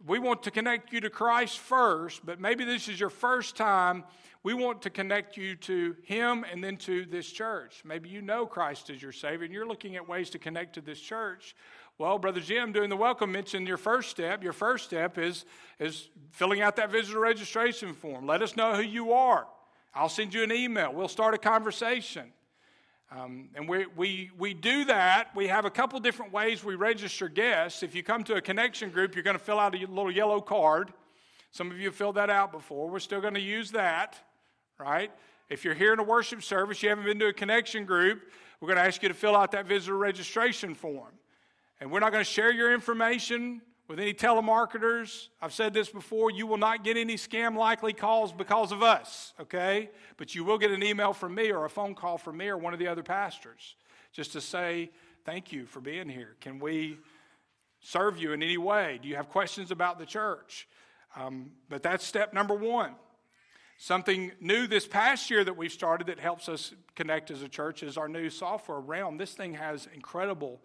we want to connect you to Christ first, but maybe this is your first time. We want to connect you to Him and then to this church. Maybe you know Christ as your Savior and you're looking at ways to connect to this church. Well, Brother Jim, doing the welcome, mentioned your first step. Your first step is, is filling out that visitor registration form. Let us know who you are. I'll send you an email. We'll start a conversation. Um, and we, we, we do that. We have a couple different ways we register guests. If you come to a connection group, you're going to fill out a little yellow card. Some of you filled that out before. We're still going to use that, right? If you're here in a worship service, you haven't been to a connection group, we're going to ask you to fill out that visitor registration form. And we're not going to share your information with any telemarketers. I've said this before you will not get any scam likely calls because of us, okay? But you will get an email from me or a phone call from me or one of the other pastors just to say, thank you for being here. Can we serve you in any way? Do you have questions about the church? Um, but that's step number one. Something new this past year that we've started that helps us connect as a church is our new software realm. This thing has incredible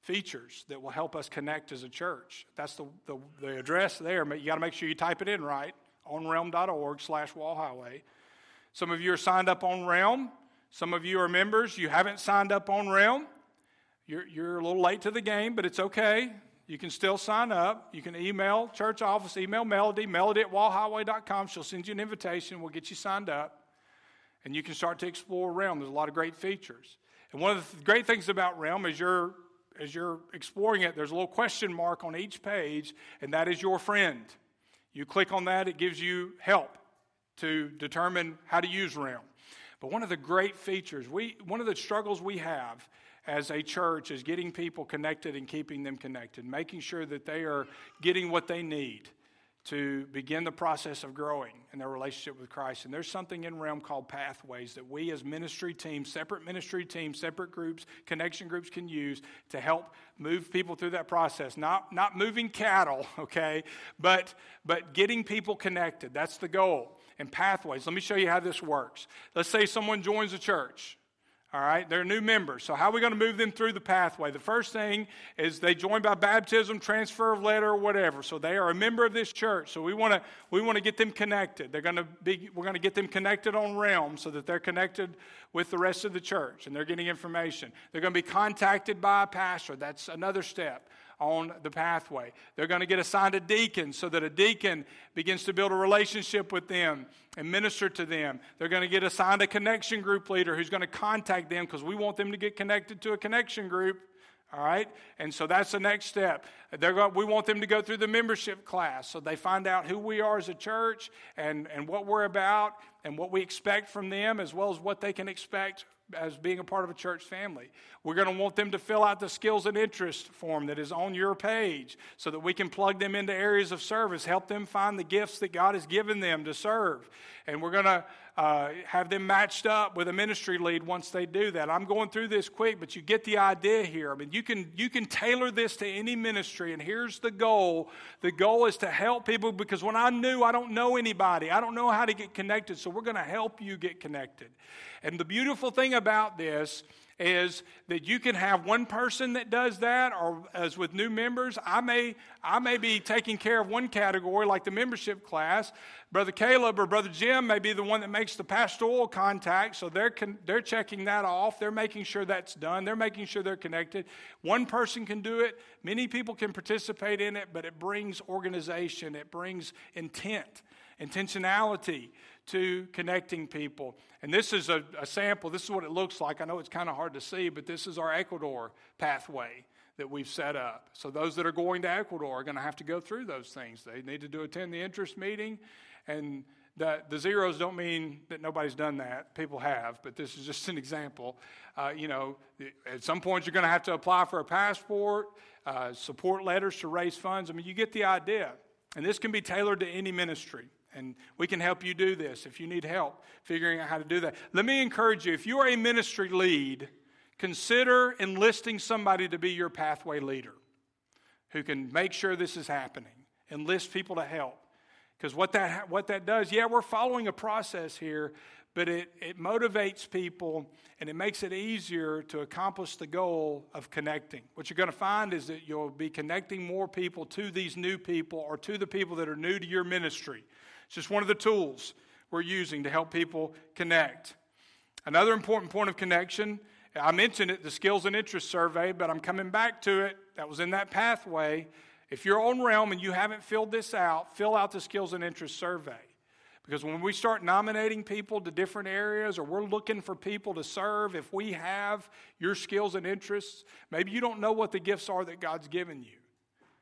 features that will help us connect as a church. That's the, the, the address there. But you got to make sure you type it in right onrealm.org slash wall highway. Some of you are signed up on Realm. Some of you are members. You haven't signed up on Realm. You're, you're a little late to the game, but it's okay. You can still sign up. You can email church office, email Melody, melody at wallhighway.com. She'll send you an invitation. We'll get you signed up. And you can start to explore Realm. There's a lot of great features. And one of the great things about Realm is you're as you're exploring it, there's a little question mark on each page, and that is your friend. You click on that, it gives you help to determine how to use Realm. But one of the great features, we, one of the struggles we have as a church is getting people connected and keeping them connected, making sure that they are getting what they need to begin the process of growing in their relationship with Christ. And there's something in Realm called pathways that we as ministry teams, separate ministry teams, separate groups, connection groups can use to help move people through that process. Not, not moving cattle, okay, but, but getting people connected. That's the goal. And pathways. Let me show you how this works. Let's say someone joins a church. All right, they're new members. So, how are we going to move them through the pathway? The first thing is they join by baptism, transfer of letter, or whatever. So, they are a member of this church. So, we want to we want to get them connected. They're going to be we're going to get them connected on Realm so that they're connected with the rest of the church and they're getting information. They're going to be contacted by a pastor. That's another step on the pathway. They're going to get assigned a deacon so that a deacon begins to build a relationship with them and minister to them. They're going to get assigned a connection group leader who's going to contact them because we want them to get connected to a connection group. All right? And so that's the next step. They're going, we want them to go through the membership class so they find out who we are as a church and, and what we're about and what we expect from them, as well as what they can expect as being a part of a church family. We're going to want them to fill out the skills and interest form that is on your page so that we can plug them into areas of service, help them find the gifts that God has given them to serve. And we're going to uh, have them matched up with a ministry lead once they do that. I'm going through this quick, but you get the idea here. I mean, you can, you can tailor this to any ministry, and here's the goal the goal is to help people because when I'm new, I don't know anybody, I don't know how to get connected, so we're going to help you get connected. And the beautiful thing about this is that you can have one person that does that, or as with new members, I may, I may be taking care of one category, like the membership class. Brother Caleb or Brother Jim may be the one that makes the pastoral contact, so they're, con- they're checking that off. They're making sure that's done. They're making sure they're connected. One person can do it, many people can participate in it, but it brings organization, it brings intent, intentionality to connecting people. And this is a, a, sample. This is what it looks like. I know it's kind of hard to see, but this is our Ecuador pathway that we've set up. So those that are going to Ecuador are going to have to go through those things. They need to attend the interest meeting, and the, the zeros don't mean that nobody's done that. People have, but this is just an example. Uh, you know, at some point you're going to have to apply for a passport, uh, support letters to raise funds. I mean, you get the idea. And this can be tailored to any ministry. And we can help you do this if you need help figuring out how to do that. Let me encourage you if you are a ministry lead, consider enlisting somebody to be your pathway leader who can make sure this is happening. Enlist people to help. Because what that, what that does, yeah, we're following a process here, but it, it motivates people and it makes it easier to accomplish the goal of connecting. What you're going to find is that you'll be connecting more people to these new people or to the people that are new to your ministry. It's just one of the tools we're using to help people connect. Another important point of connection, I mentioned it, the skills and interest survey, but I'm coming back to it. That was in that pathway. If you're on Realm and you haven't filled this out, fill out the skills and interest survey. Because when we start nominating people to different areas or we're looking for people to serve, if we have your skills and interests, maybe you don't know what the gifts are that God's given you.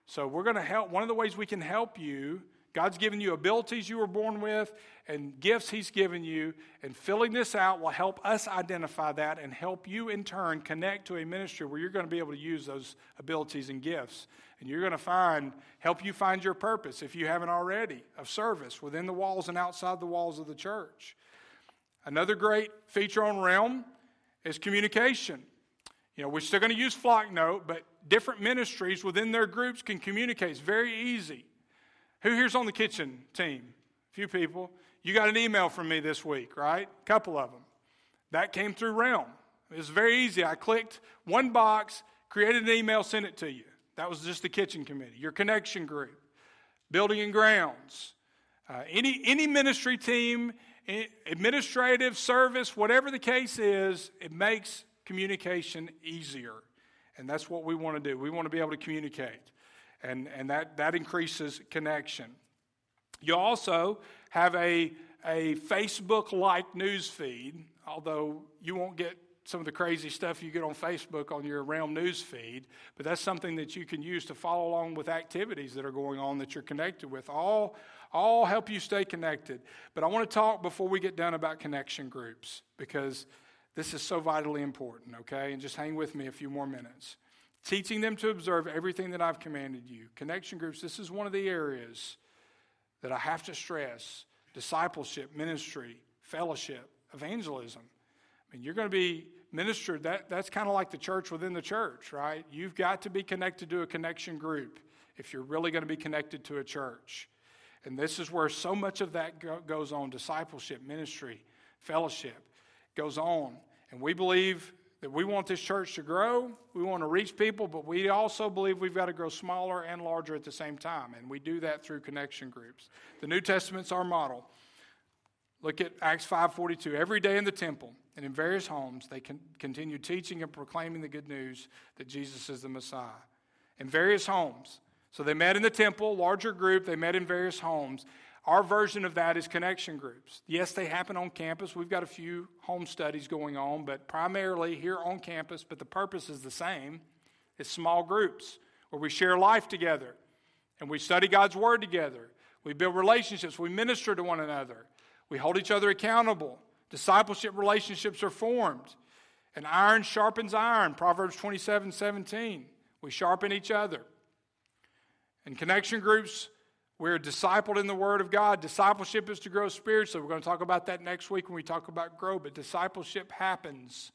So we're going to help. One of the ways we can help you God's given you abilities you were born with and gifts He's given you, and filling this out will help us identify that and help you in turn connect to a ministry where you're going to be able to use those abilities and gifts. And you're going to find, help you find your purpose if you haven't already, of service within the walls and outside the walls of the church. Another great feature on Realm is communication. You know, we're still going to use Flocknote, but different ministries within their groups can communicate. It's very easy. Who here's on the kitchen team? A few people. You got an email from me this week, right? A couple of them. That came through Realm. It was very easy. I clicked one box, created an email, sent it to you. That was just the kitchen committee. Your connection group, building and grounds, uh, any any ministry team, administrative service, whatever the case is, it makes communication easier, and that's what we want to do. We want to be able to communicate. And, and that, that increases connection. You also have a, a Facebook like news feed, although you won't get some of the crazy stuff you get on Facebook on your Realm news feed, but that's something that you can use to follow along with activities that are going on that you're connected with. All, all help you stay connected. But I want to talk before we get done about connection groups because this is so vitally important, okay? And just hang with me a few more minutes. Teaching them to observe everything that I've commanded you. Connection groups, this is one of the areas that I have to stress discipleship, ministry, fellowship, evangelism. I mean, you're going to be ministered. That, that's kind of like the church within the church, right? You've got to be connected to a connection group if you're really going to be connected to a church. And this is where so much of that go, goes on discipleship, ministry, fellowship goes on. And we believe that we want this church to grow. We want to reach people, but we also believe we've got to grow smaller and larger at the same time. And we do that through connection groups. The New Testament's our model. Look at Acts 5:42. Every day in the temple and in various homes, they con- continued teaching and proclaiming the good news that Jesus is the Messiah. In various homes. So they met in the temple, larger group, they met in various homes. Our version of that is connection groups. Yes, they happen on campus. We've got a few home studies going on, but primarily here on campus, but the purpose is the same. It's small groups where we share life together and we study God's word together. We build relationships, we minister to one another. We hold each other accountable. Discipleship relationships are formed. And iron sharpens iron, Proverbs 27 17. We sharpen each other. And connection groups, we're discipled in the Word of God. Discipleship is to grow spiritually. We're going to talk about that next week when we talk about grow, but discipleship happens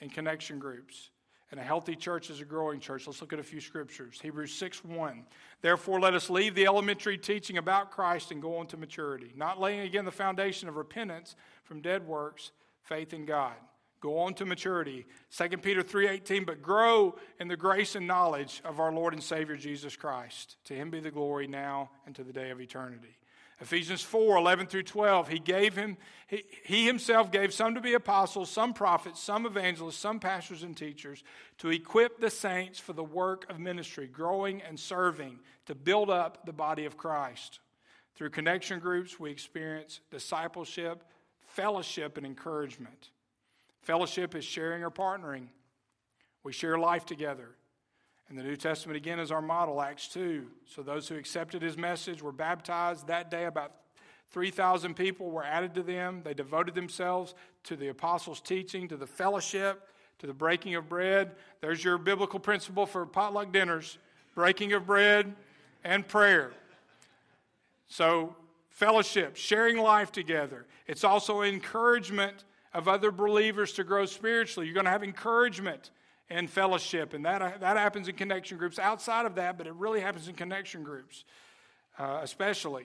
in connection groups. And a healthy church is a growing church. Let's look at a few scriptures. Hebrews 6 1. Therefore, let us leave the elementary teaching about Christ and go on to maturity, not laying again the foundation of repentance from dead works, faith in God. Go on to maturity. 2 Peter 3:18, but grow in the grace and knowledge of our Lord and Savior Jesus Christ. To him be the glory now and to the day of eternity. Ephesians 4 11 through 12. He gave him, he, he himself gave some to be apostles, some prophets, some evangelists, some pastors and teachers to equip the saints for the work of ministry, growing and serving to build up the body of Christ. Through connection groups, we experience discipleship, fellowship, and encouragement. Fellowship is sharing or partnering. We share life together. And the New Testament again is our model, Acts 2. So those who accepted his message were baptized that day. About 3,000 people were added to them. They devoted themselves to the apostles' teaching, to the fellowship, to the breaking of bread. There's your biblical principle for potluck dinners breaking of bread and prayer. So, fellowship, sharing life together. It's also encouragement of other believers to grow spiritually. You're going to have encouragement and fellowship. And that, that happens in connection groups. Outside of that, but it really happens in connection groups, uh, especially.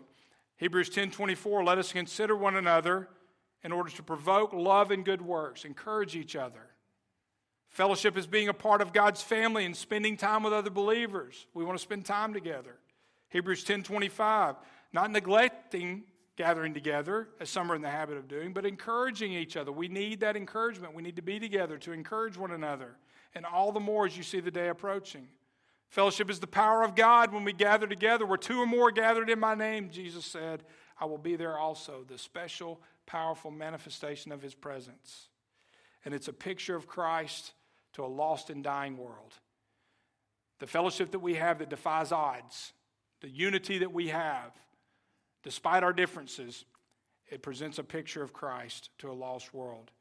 Hebrews 10 24, let us consider one another in order to provoke love and good works, encourage each other. Fellowship is being a part of God's family and spending time with other believers. We want to spend time together. Hebrews 10 25, not neglecting gathering together, as some are in the habit of doing, but encouraging each other. We need that encouragement. We need to be together to encourage one another and all the more as you see the day approaching. Fellowship is the power of God when we gather together. Where two or more gathered in my name, Jesus said, I will be there also, the special, powerful manifestation of his presence. And it's a picture of Christ to a lost and dying world. The fellowship that we have that defies odds, the unity that we have, despite our differences, it presents a picture of Christ to a lost world.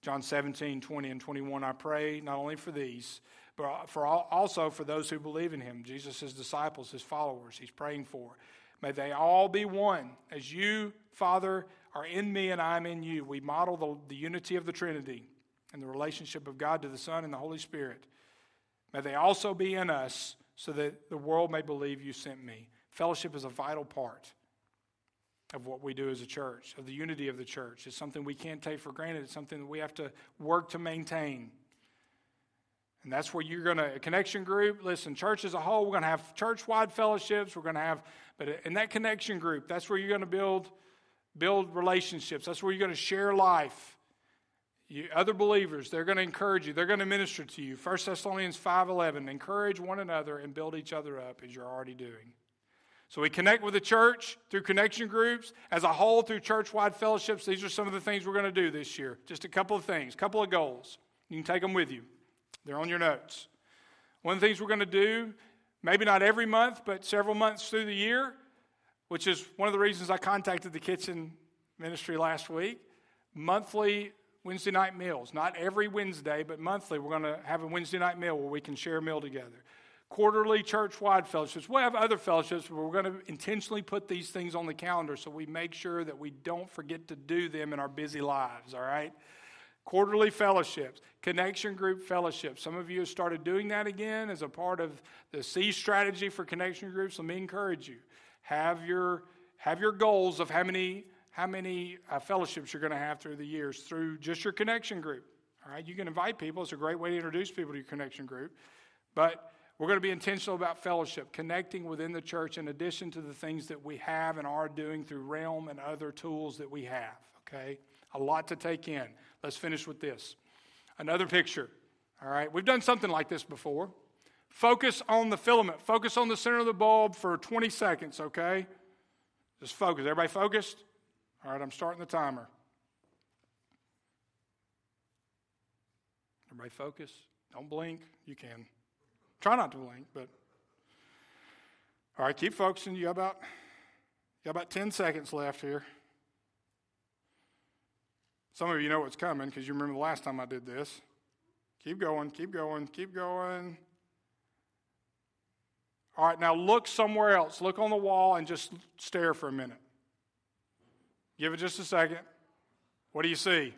John 17, 20, and 21. I pray not only for these, but for all, also for those who believe in him, Jesus' his disciples, his followers, he's praying for. May they all be one. As you, Father, are in me and I'm in you, we model the, the unity of the Trinity and the relationship of God to the Son and the Holy Spirit. May they also be in us so that the world may believe you sent me. Fellowship is a vital part of what we do as a church, of the unity of the church. It's something we can't take for granted. It's something that we have to work to maintain. And that's where you're going to, a connection group, listen, church as a whole, we're going to have church wide fellowships. We're going to have, but in that connection group, that's where you're going to build, build relationships. That's where you're going to share life. You, other believers, they're going to encourage you. They're going to minister to you. 1 Thessalonians 5.11, encourage one another and build each other up as you're already doing. So we connect with the church through connection groups, as a whole through church-wide fellowships. These are some of the things we're going to do this year. Just a couple of things, a couple of goals. You can take them with you. They're on your notes. One of the things we're going to do, maybe not every month, but several months through the year, which is one of the reasons I contacted the kitchen ministry last week, monthly Wednesday night meals. Not every Wednesday, but monthly, we're going to have a Wednesday night meal where we can share a meal together. Quarterly church wide fellowships. We'll have other fellowships, but we're going to intentionally put these things on the calendar so we make sure that we don't forget to do them in our busy lives, all right? Quarterly fellowships, connection group fellowships. Some of you have started doing that again as a part of the C strategy for connection groups. Let me encourage you. Have your, have your goals of how many how many uh, fellowships you're going to have through the years through just your connection group. All right, you can invite people. It's a great way to introduce people to your connection group. But we're going to be intentional about fellowship, connecting within the church in addition to the things that we have and are doing through Realm and other tools that we have. Okay? A lot to take in. Let's finish with this. Another picture. All right, we've done something like this before. Focus on the filament, focus on the center of the bulb for 20 seconds, okay? Just focus. Everybody focused? All right, I'm starting the timer. Everybody focus. Don't blink. You can. Try not to blink, but. All right, keep focusing. You got about, you got about 10 seconds left here. Some of you know what's coming because you remember the last time I did this. Keep going, keep going, keep going. All right, now look somewhere else. Look on the wall and just stare for a minute. Give it just a second. What do you see?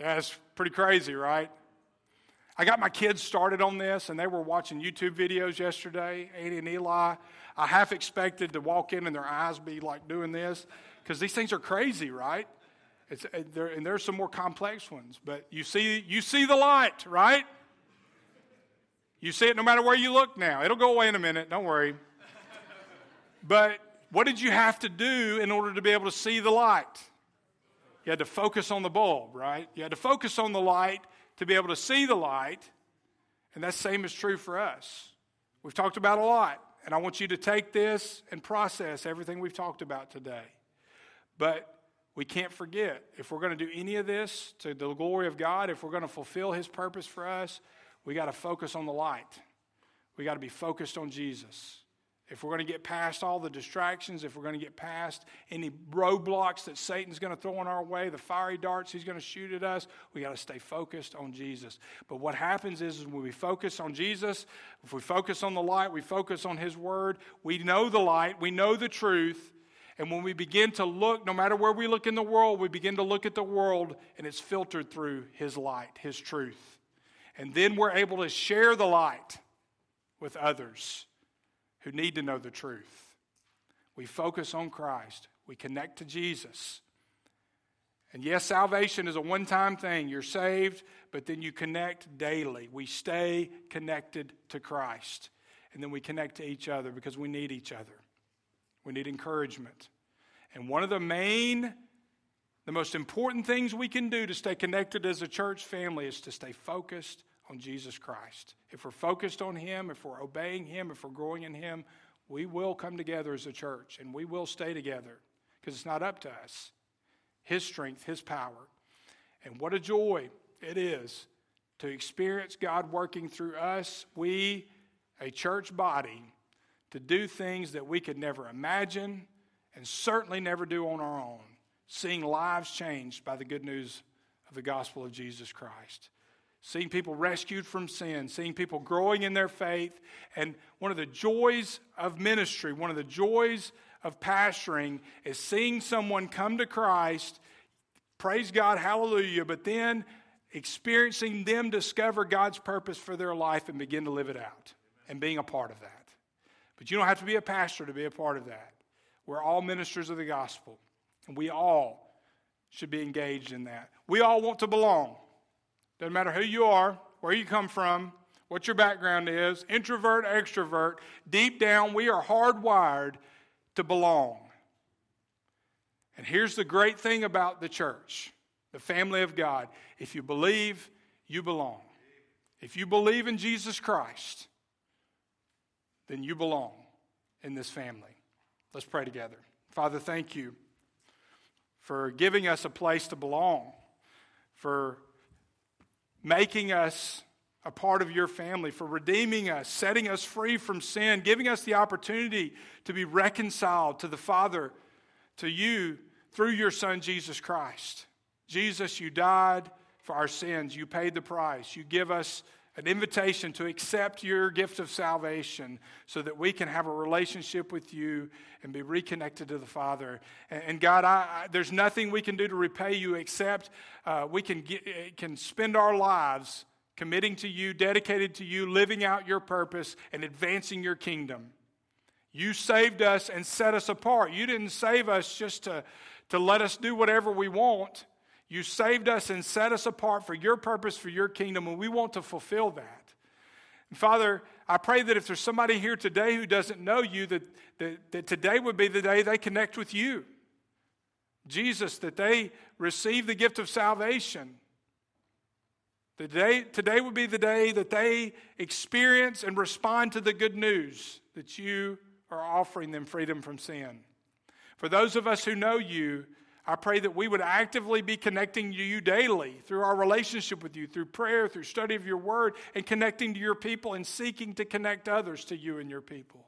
Yeah, it's pretty crazy, right? I got my kids started on this, and they were watching YouTube videos yesterday, Adi and Eli. I half expected to walk in and their eyes be like doing this, because these things are crazy, right? It's, uh, there, and there's some more complex ones, but you see, you see the light, right? You see it no matter where you look now. It'll go away in a minute, don't worry. But what did you have to do in order to be able to see the light? You had to focus on the bulb, right? You had to focus on the light to be able to see the light. And that same is true for us. We've talked about a lot, and I want you to take this and process everything we've talked about today. But we can't forget if we're going to do any of this to the glory of God, if we're going to fulfill His purpose for us, we got to focus on the light. We got to be focused on Jesus. If we're going to get past all the distractions, if we're going to get past any roadblocks that Satan's going to throw in our way, the fiery darts he's going to shoot at us, we got to stay focused on Jesus. But what happens is, is when we focus on Jesus, if we focus on the light, we focus on his word, we know the light, we know the truth, and when we begin to look, no matter where we look in the world, we begin to look at the world and it's filtered through his light, his truth. And then we're able to share the light with others who need to know the truth. We focus on Christ, we connect to Jesus. And yes, salvation is a one time thing. You're saved, but then you connect daily. We stay connected to Christ. And then we connect to each other because we need each other. We need encouragement. And one of the main, the most important things we can do to stay connected as a church family is to stay focused on Jesus Christ. If we're focused on Him, if we're obeying Him, if we're growing in Him, we will come together as a church and we will stay together because it's not up to us. His strength, His power. And what a joy it is to experience God working through us, we, a church body, to do things that we could never imagine and certainly never do on our own, seeing lives changed by the good news of the gospel of Jesus Christ seeing people rescued from sin, seeing people growing in their faith. And one of the joys of ministry, one of the joys of pastoring is seeing someone come to Christ, praise God, hallelujah, but then experiencing them discover God's purpose for their life and begin to live it out and being a part of that. But you don't have to be a pastor to be a part of that. We're all ministers of the gospel, and we all should be engaged in that. We all want to belong. Doesn't matter who you are, where you come from, what your background is, introvert, extrovert, deep down, we are hardwired to belong. And here's the great thing about the church the family of God. If you believe, you belong. If you believe in Jesus Christ, then you belong in this family. Let's pray together. Father, thank you for giving us a place to belong, for making us a part of your family, for redeeming us, setting us free from sin, giving us the opportunity to be reconciled to the Father, to you through your Son, Jesus Christ. Jesus, you died for our sins. You paid the price. You give us an invitation to accept your gift of salvation so that we can have a relationship with you and be reconnected to the Father. And, and God, I, I, there's nothing we can do to repay you except uh, we can, get, can spend our lives committing to you, dedicated to you, living out your purpose, and advancing your kingdom. You saved us and set us apart. You didn't save us just to, to let us do whatever we want. You saved us and set us apart for your purpose, for your kingdom, and we want to fulfill that. And Father, I pray that if there's somebody here today who doesn't know you, that, that, that today would be the day they connect with you. Jesus, that they receive the gift of salvation the day, today would be the day that they experience and respond to the good news that you are offering them freedom from sin. For those of us who know you, I pray that we would actively be connecting to you daily through our relationship with you, through prayer, through study of your word, and connecting to your people and seeking to connect others to you and your people.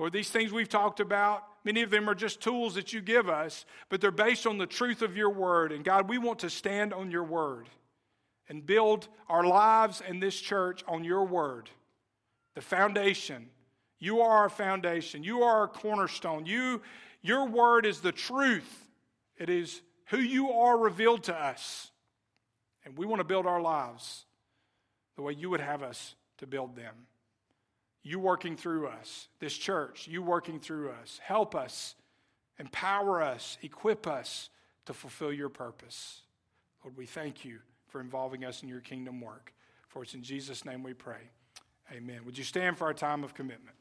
Lord, these things we've talked about, many of them are just tools that you give us, but they're based on the truth of your word. And God, we want to stand on your word and build our lives and this church on your word, the foundation. You are our foundation. You are our cornerstone. You, your word is the truth. It is who you are revealed to us. And we want to build our lives the way you would have us to build them. You working through us, this church, you working through us. Help us, empower us, equip us to fulfill your purpose. Lord, we thank you for involving us in your kingdom work. For it's in Jesus' name we pray. Amen. Would you stand for our time of commitment?